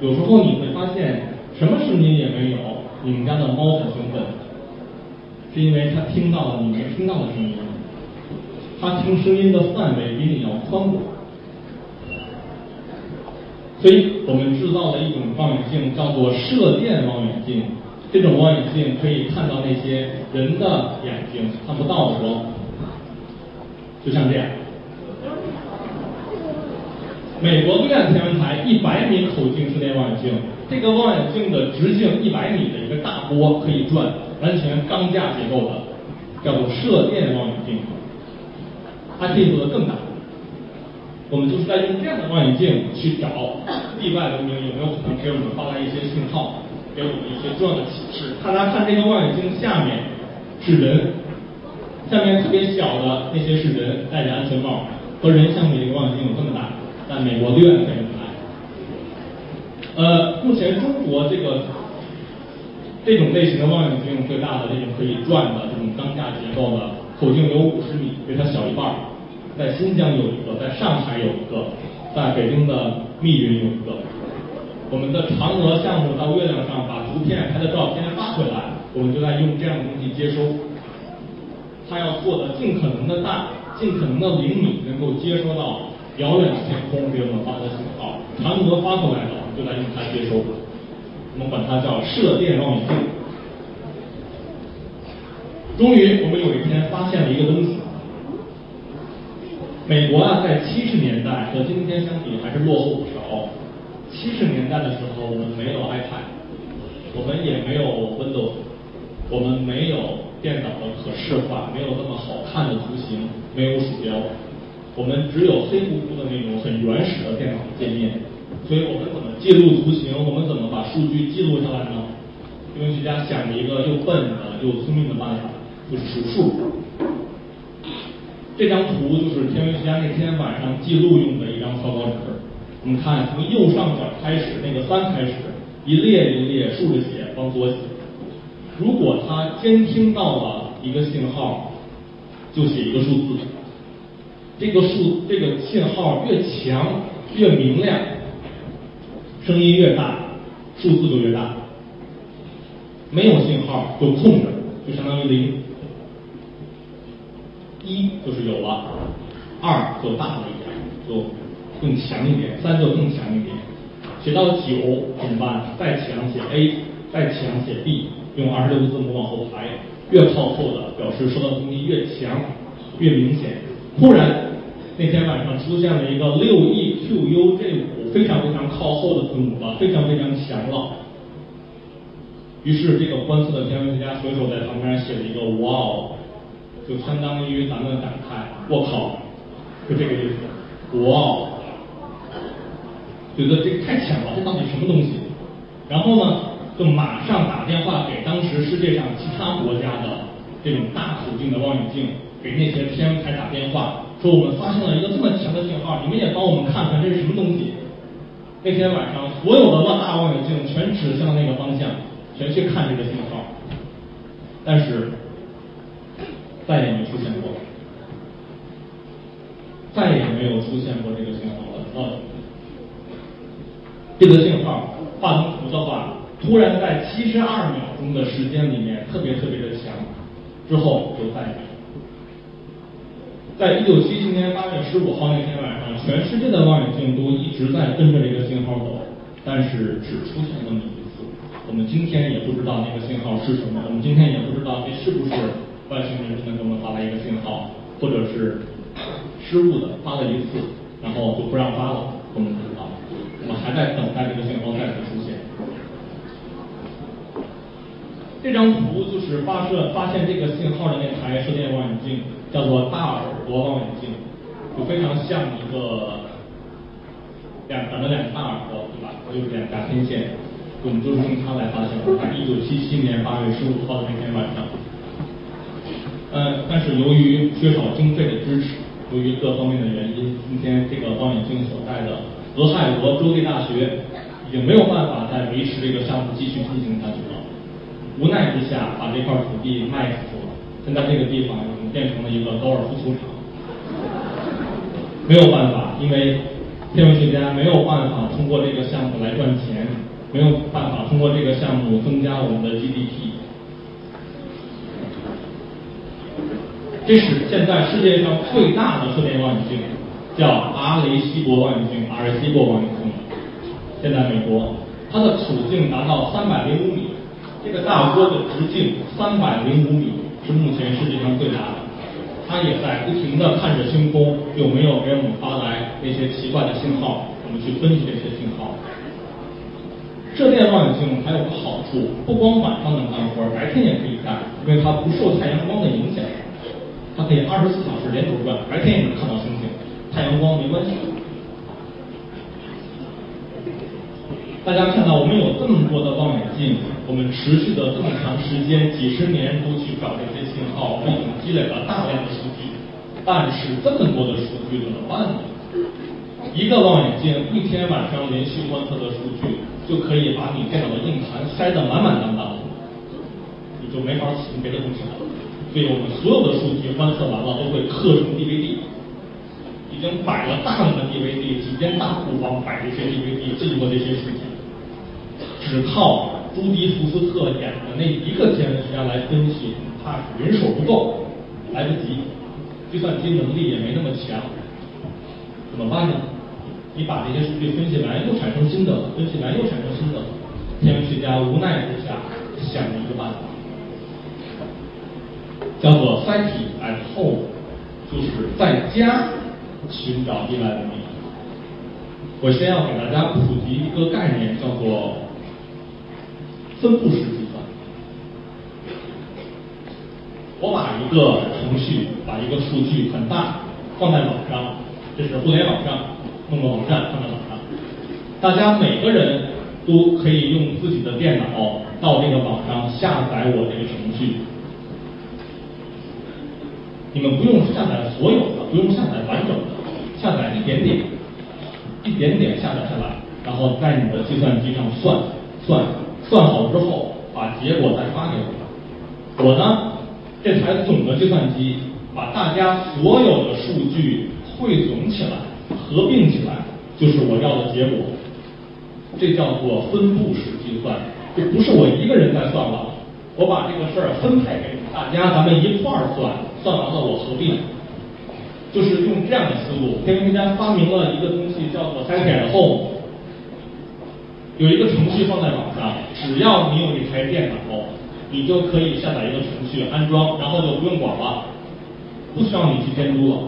如。有时候你会发现，什么声音也没有，你们家的猫很兴奋，是因为它听到了你没听到的声音，它听声音的范围比你要宽广。所以我们制造了一种望远镜，叫做射电望远镜。这种望远镜可以看到那些人的眼睛看不到的光，就像这样。美国对岸天文台一百米口径射电望远镜，这个望远镜的直径一百米的一个大波可以转，完全钢架结构的，叫做射电望远镜。它可以做的更大。我们就是在用这样的望远镜去找地外文明有没有可能给我们发来一些信号。给我们一些重要的启示。大家看这个望远镜下面是人，下面特别小的那些是人，戴着安全帽，和人相比，这个望远镜有这么大。在美国对岸天文台，呃，目前中国这个这种类型的望远镜最大的这种可以转的这种钢架结构的，口径有五十米，比它小一半。在新疆有一个，在上海有一个，在北京的密云有一个。我们的嫦娥项目到月亮上把图片拍的照片发回来，我们就在用这样的东西接收。它要做的尽可能的大，尽可能的灵敏，能够接收到遥远的天空给我们发的信号。嫦娥发过来的，就来用它接收。我们管它叫射电望远镜。终于，我们有一天发现了一个东西。美国啊，在七十年代和今天相比，还是落后不少。七十年代的时候，我们没有 iPad，我们也没有 Windows，我们没有电脑的可视化，没有那么好看的图形，没有鼠标，我们只有黑乎乎的那种很原始的电脑界面。所以我们怎么记录图形？我们怎么把数据记录下来呢？天文学家想了一个又笨的又聪明的办法，就是数数。这张图就是天文学家那天晚上记录用的一张草稿纸。我们看，从右上角开始，那个三开始，一列一列竖着写，往左写。如果他监听到了一个信号，就写一个数字。这个数，这个信号越强越明亮，声音越大，数字就越大。没有信号就空着，就相当于零。一就是有了，二就大了一点，就。更强一点，三就更强一点，写到九怎么办？再强写 A，再强写 B，用二十六个字母往后排，越靠后的表示收到的东西越强，越明显。突然那天晚上出现了一个六 E Q U J 五，非常非常靠后的字母了，非常非常强了。于是这个观测的天文学家随手在旁边写了一个哇哦，就相当于咱们的感慨我靠，就这个意思，哇哦。觉得这个太强了，这到底什么东西？然后呢，就马上打电话给当时世界上其他国家的这种大口径的望远镜，给那些天文台打电话，说我们发现了一个这么强的信号，你们也帮我们看看这是什么东西。那天晚上，所有的望大望远镜全指向那个方向，全去看这个信号，但是再也没出现过，再也没有出现过这个信号了。呃。这个信号画成图的话，突然在七十二秒钟的时间里面特别特别的强，之后就再也没有。在一九七七年八月十五号那天晚上，全世界的望远镜都一直在跟着这个信号走，但是只出现那么一次。我们今天也不知道那个信号是什么，我们今天也不知道这是不是外星人真的给我们发来一个信号，或者是失误的发了一次，然后就不让发了，我们不知道。我们还在等待这个信号再次出现。这张图就是发射发现这个信号的那台射电望远镜，叫做大耳朵望远镜，就非常像一个两长着两个大耳朵，对吧？就是两条天线，我们就是用它来发现的。在一九七七年八月十五号的那天晚上，呃，但是由于缺少经费的支持，由于各方面的原因，今天这个望远镜所在的。俄亥俄州立大学已经没有办法再维持这个项目继续进行下去了，无奈之下把这块土地卖出去了。现在这个地方变成了一个高尔夫球场。没有办法，因为天文学家没有办法通过这个项目来赚钱，没有办法通过这个项目增加我们的 GDP。这是现在世界上最大的射电望远镜，叫阿雷西博望远镜，阿雷西博望远镜。现在美国，它的口径达到三百零五米，这个大锅的直径三百零五米，是目前世界上最大的。他也在不停的看着星空，有没有给我们发来那些奇怪的信号，我们去分析这些信号。射电望远镜还有个好处，不光晚上能干活，白天也可以干，因为它不受太阳光的影响。它可以二十四小时连轴转，白天也能看到星星，太阳光没关系。大家看到我们有这么多的望远镜，我们持续的这么长时间，几十年都去找这些信号，我们已经积累了大量的数据。但是这么多的数据怎么办呢？一个望远镜一天晚上连续观测的数据，就可以把你电脑的硬盘塞得满满当当，你就没法使用别的东西了。所以我们所有的数据观测完了都会刻成 DVD，已经摆了大量的 DVD，几间大库房摆这些 DVD，记录这些数据。只靠朱迪福斯特演的那一个天文学家来分析，怕是人手不够，来不及，计算机能力也没那么强，怎么办呢？你把这些数据分析完，又产生新的，分析完又产生新的，天文学家无奈之下想了一个办法。叫做 “Sighting at home”，就是在家寻找意外文明。我先要给大家普及一个概念，叫做分布式计算。我把一个程序，把一个数据很大放在网上，这是互联网上弄个网站放在网上，大家每个人都可以用自己的电脑到这个网上下载我这个程序。你们不用下载所有的，不用下载完整的，下载一点点，一点点下载下来，然后在你的计算机上算算算好之后，把结果再发给我。我呢，这台总的计算机把大家所有的数据汇总起来，合并起来，就是我要的结果。这叫做分布式计算，这不是我一个人在算了，我把这个事儿分配给大家，咱们一块儿算。算完了，我合并，就是用这样的思路。天文学家发明了一个东西，叫做 “Sighting Home”，有一个程序放在网上，只要你有一台电脑，你就可以下载一个程序安装，然后就不用管了，不需要你去监督了。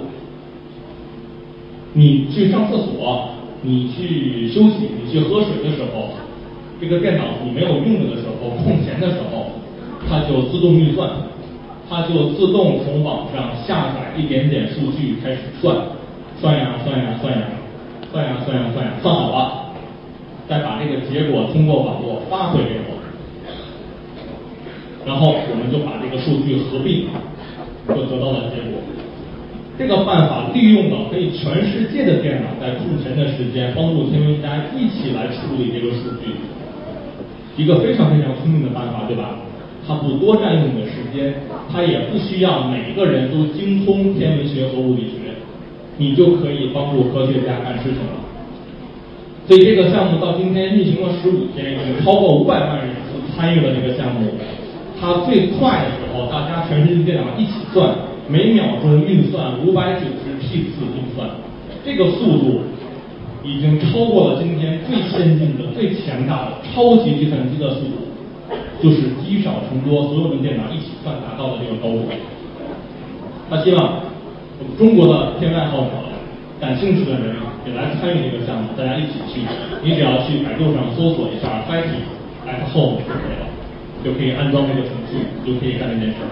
你去上厕所，你去休息，你去喝水的时候，这个电脑你没有用的时候，空闲的时候，它就自动运算。它就自动从网上下载一点点数据，开始算，算呀算呀算呀，算呀算呀算呀，算好了，再把这个结果通过网络发回给我，然后我们就把这个数据合并，就得到了结果。这个办法利用了可以全世界的电脑在空闲的时间帮助天文学家一起来处理这个数据，一个非常非常聪明的办法，对吧？它不多占用你的时间，它也不需要每个人都精通天文学和物理学，你就可以帮助科学家干事情了。所以这个项目到今天运行了十五天，已经超过五百万人次参与了这个项目。它最快的时候，大家全世界电脑一起算，每秒钟运算五百九十 T 次运算，这个速度已经超过了今天最先进的、最强大的超级计算机的速度。就是积少成多，所有的电脑一起算达到的这个高度。他希望我们中国的天文爱好者、感兴趣的人也来参与这个项目，大家一起去。你只要去百度上搜索一下 “Fighting at Home” 就可以了，就可以安装这个程序，就可以干这件事儿。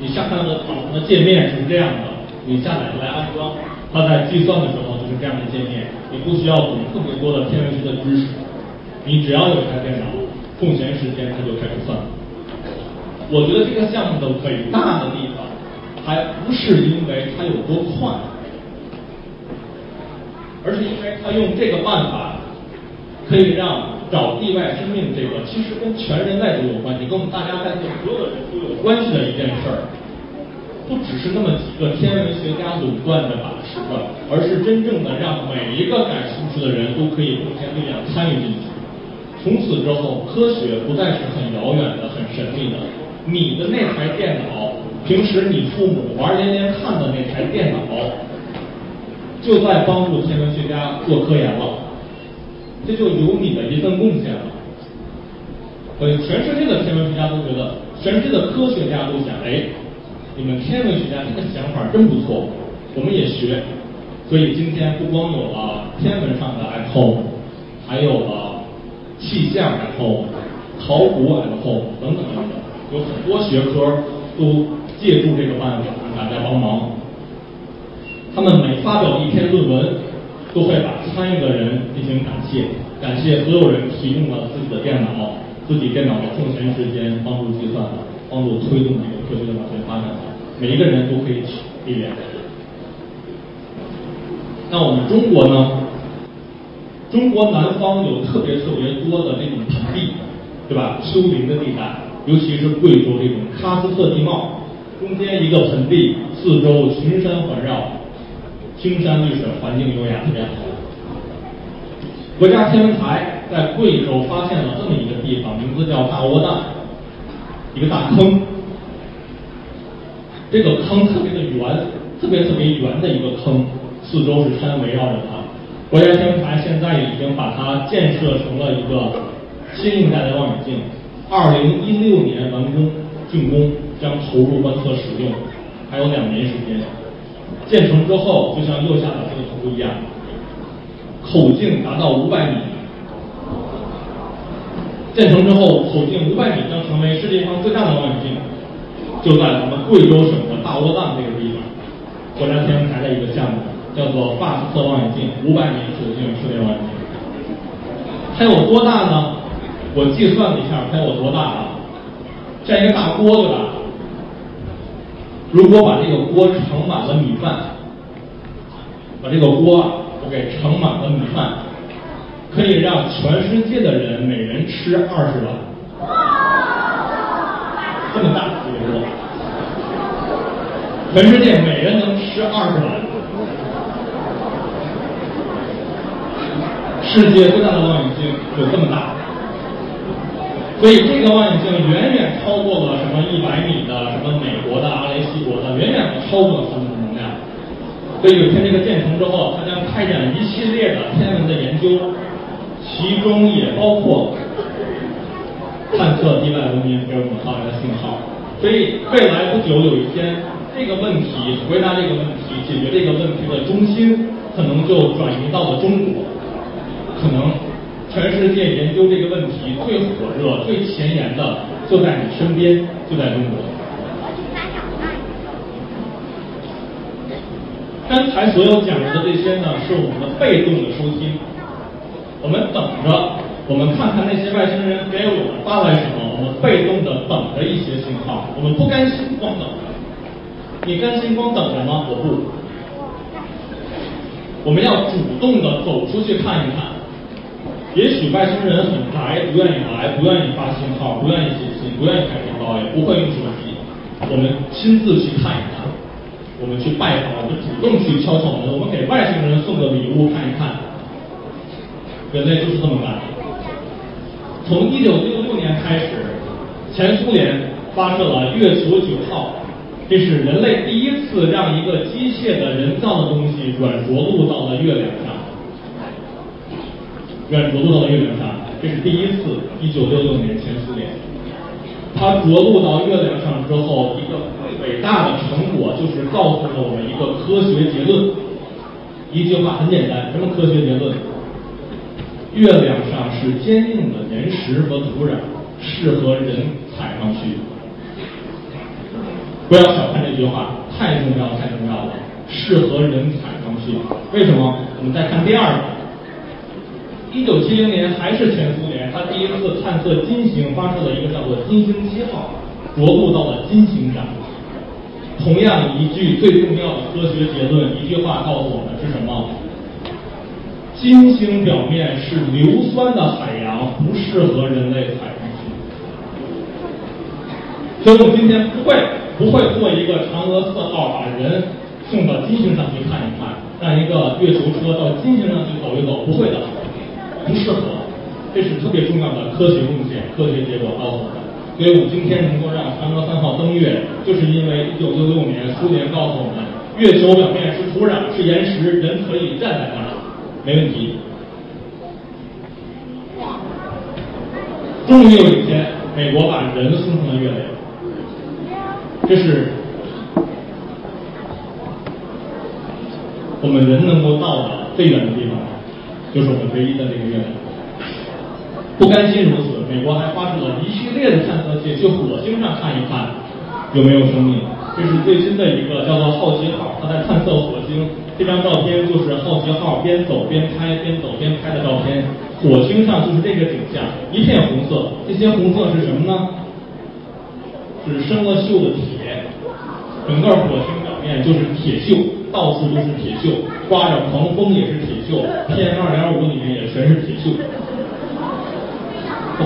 你下载的网的界面是这样的，你下载来安装，它在计算的时候就是这样的界面，你不需要懂特别多的天文学的知识，你只要有一台电脑。空闲时间它就开始算。我觉得这个项目的伟大的地方，还不是因为它有多快，而是因为它用这个办法，可以让找地外生命这个其实跟全人类都有关系，跟我们大家在座所有的人都有关系的一件事儿，不只是那么几个天文学家垄断着把持的，而是真正的让每一个感兴趣的人都可以贡献力量参与进去。从此之后，科学不再是很遥远的、很神秘的。你的那台电脑，平时你父母玩连连看的那台电脑，就在帮助天文学家做科研了。这就有你的一份贡献了。所以，全世界的天文学家都觉得，全世界的科学家都想，哎，你们天文学家这个想法真不错，我们也学。所以今天不光有了天文上的 iPhone，，还有了气象 iPhone、考古 iPhone 等等等等，有很多学科都借助这个办法让大家帮忙。他们每发表一篇论文，都会把参与的人进行感谢，感谢所有人提供了自己的电脑。自己电脑的空闲时间帮助计算，帮助推动这个科学的往前发展，每一个人都可以起力量。那我们中国呢？中国南方有特别特别多的这种盆地，对吧？丘陵的地带，尤其是贵州这种喀斯特地貌，中间一个盆地，四周群山环绕，青山绿水，环境优雅，特别好。国家天文台在贵州发现了这么一个地方，名字叫大窝凼，一个大坑。这个坑特别的圆，特别特别圆的一个坑，四周是山围绕着它。国家天文台现在已经把它建设成了一个新一代的望远镜，二零一六年完工竣工，将投入观测使用，还有两年时间。建成之后，就像右下角这个图一样。口径达到五百米，建成之后，口径五百米将成为世界上最大的望远镜，就在咱们贵州省的大窝凼这个地方，国家天文台的一个项目，叫做发斯特望远镜，五百米口径室内望远镜。它有多大呢？我计算了一下，它有多大啊？像一个大锅对吧。如果把这个锅盛满了米饭，把这个锅我。给盛满了米饭，可以让全世界的人每人吃二十碗，这么大一个锅，全世界每人能吃二十碗。世界最大的望远镜有这么大，所以这个望远镜远远超过了什么一百米的什么美国的阿雷西博的，远远的超过了他们的能量。所以有一天这个建成之后，它将开展一系列的天文的研究，其中也包括探测地外文明给我们发来的信号。所以未来不久有一天，这个问题回答这个问题、解决这个问题的中心，可能就转移到了中国。可能全世界研究这个问题最火热、最前沿的就在你身边，就在中国。刚才所有讲的这些呢，是我们的被动的收听。我们等着，我们看看那些外星人给我们发来什么，我们被动的等着一些信号。我们不甘心光等着，你甘心光等着吗？我不。我们要主动的走出去看一看。也许外星人很宅，不愿意来，不愿意发信号，不愿意写信，不愿意开频道，也不会用手机。我们亲自去看一看。我们去拜访，我们主动去敲敲门，我们给外星人送个礼物看一看。人类就是这么干。从一九六六年开始，前苏联发射了月球九号，这是人类第一次让一个机械的人造的东西软着陆到了月亮上。软着陆到月亮上，这是第一次。一九六六年前苏联。它着陆到月亮上之后，一个伟大的成果就是告诉了我们一个科学结论。一句话很简单，什么科学结论？月亮上是坚硬的岩石和土壤，适合人踩上去。不要小看这句话，太重要太重要了，适合人踩上去。为什么？我们再看第二个。一九七零年还是前苏联，他第一次探测金星，发射了一个叫做金星七号，着陆到了金星上。同样一句最重要的科学结论，一句话告诉我们是什么？金星表面是硫酸的海洋，不适合人类踩上去。所以我今天不会不会做一个嫦娥四号把人送到金星上去看一看，让一个月球车到金星上去走一走，不会的，不适合。这是特别重要的科学贡献，科学结果告诉我们。所以我们今天能够让嫦娥三号登月，就是因为一九六六年苏联告诉我们，月球表面是土壤是岩石，人可以站在那儿，没问题。终于有一天，美国把人送上了月亮，这是我们人能够到的最远的地方，就是我们唯一的这个月亮。不甘心如此，美国还发射了一系列的探测器去火星上看一看有没有生命。这是最新的一个叫做好奇号，它在探测火星。这张照片就是好奇号边走边拍、边走边拍的照片。火星上就是这个景象，一片红色。这些红色是什么呢？是生了锈的铁。整个火星表面就是铁锈，到处都是铁锈，刮着狂风也是铁锈，PM 二点五里面也全是铁锈。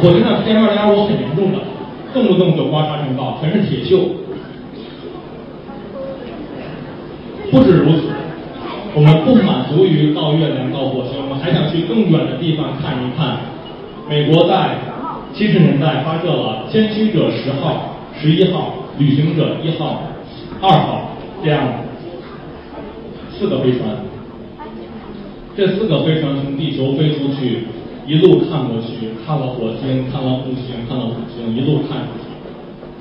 火星上 PM 二点五很严重的，动不动就刮沙尘暴，全是铁锈。不止如此。我们不满足于到月亮、到火星，我们还想去更远的地方看一看。美国在七十年代发射了先驱者十号、十一号、旅行者一号、二号这样的四个飞船。这四个飞船从地球飞出去，一路看过去，看了火星，看了木星，看了土星，一路看出去。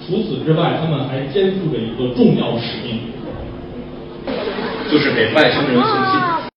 除此之外，他们还肩负着一个重要使命。就是给外星人送信。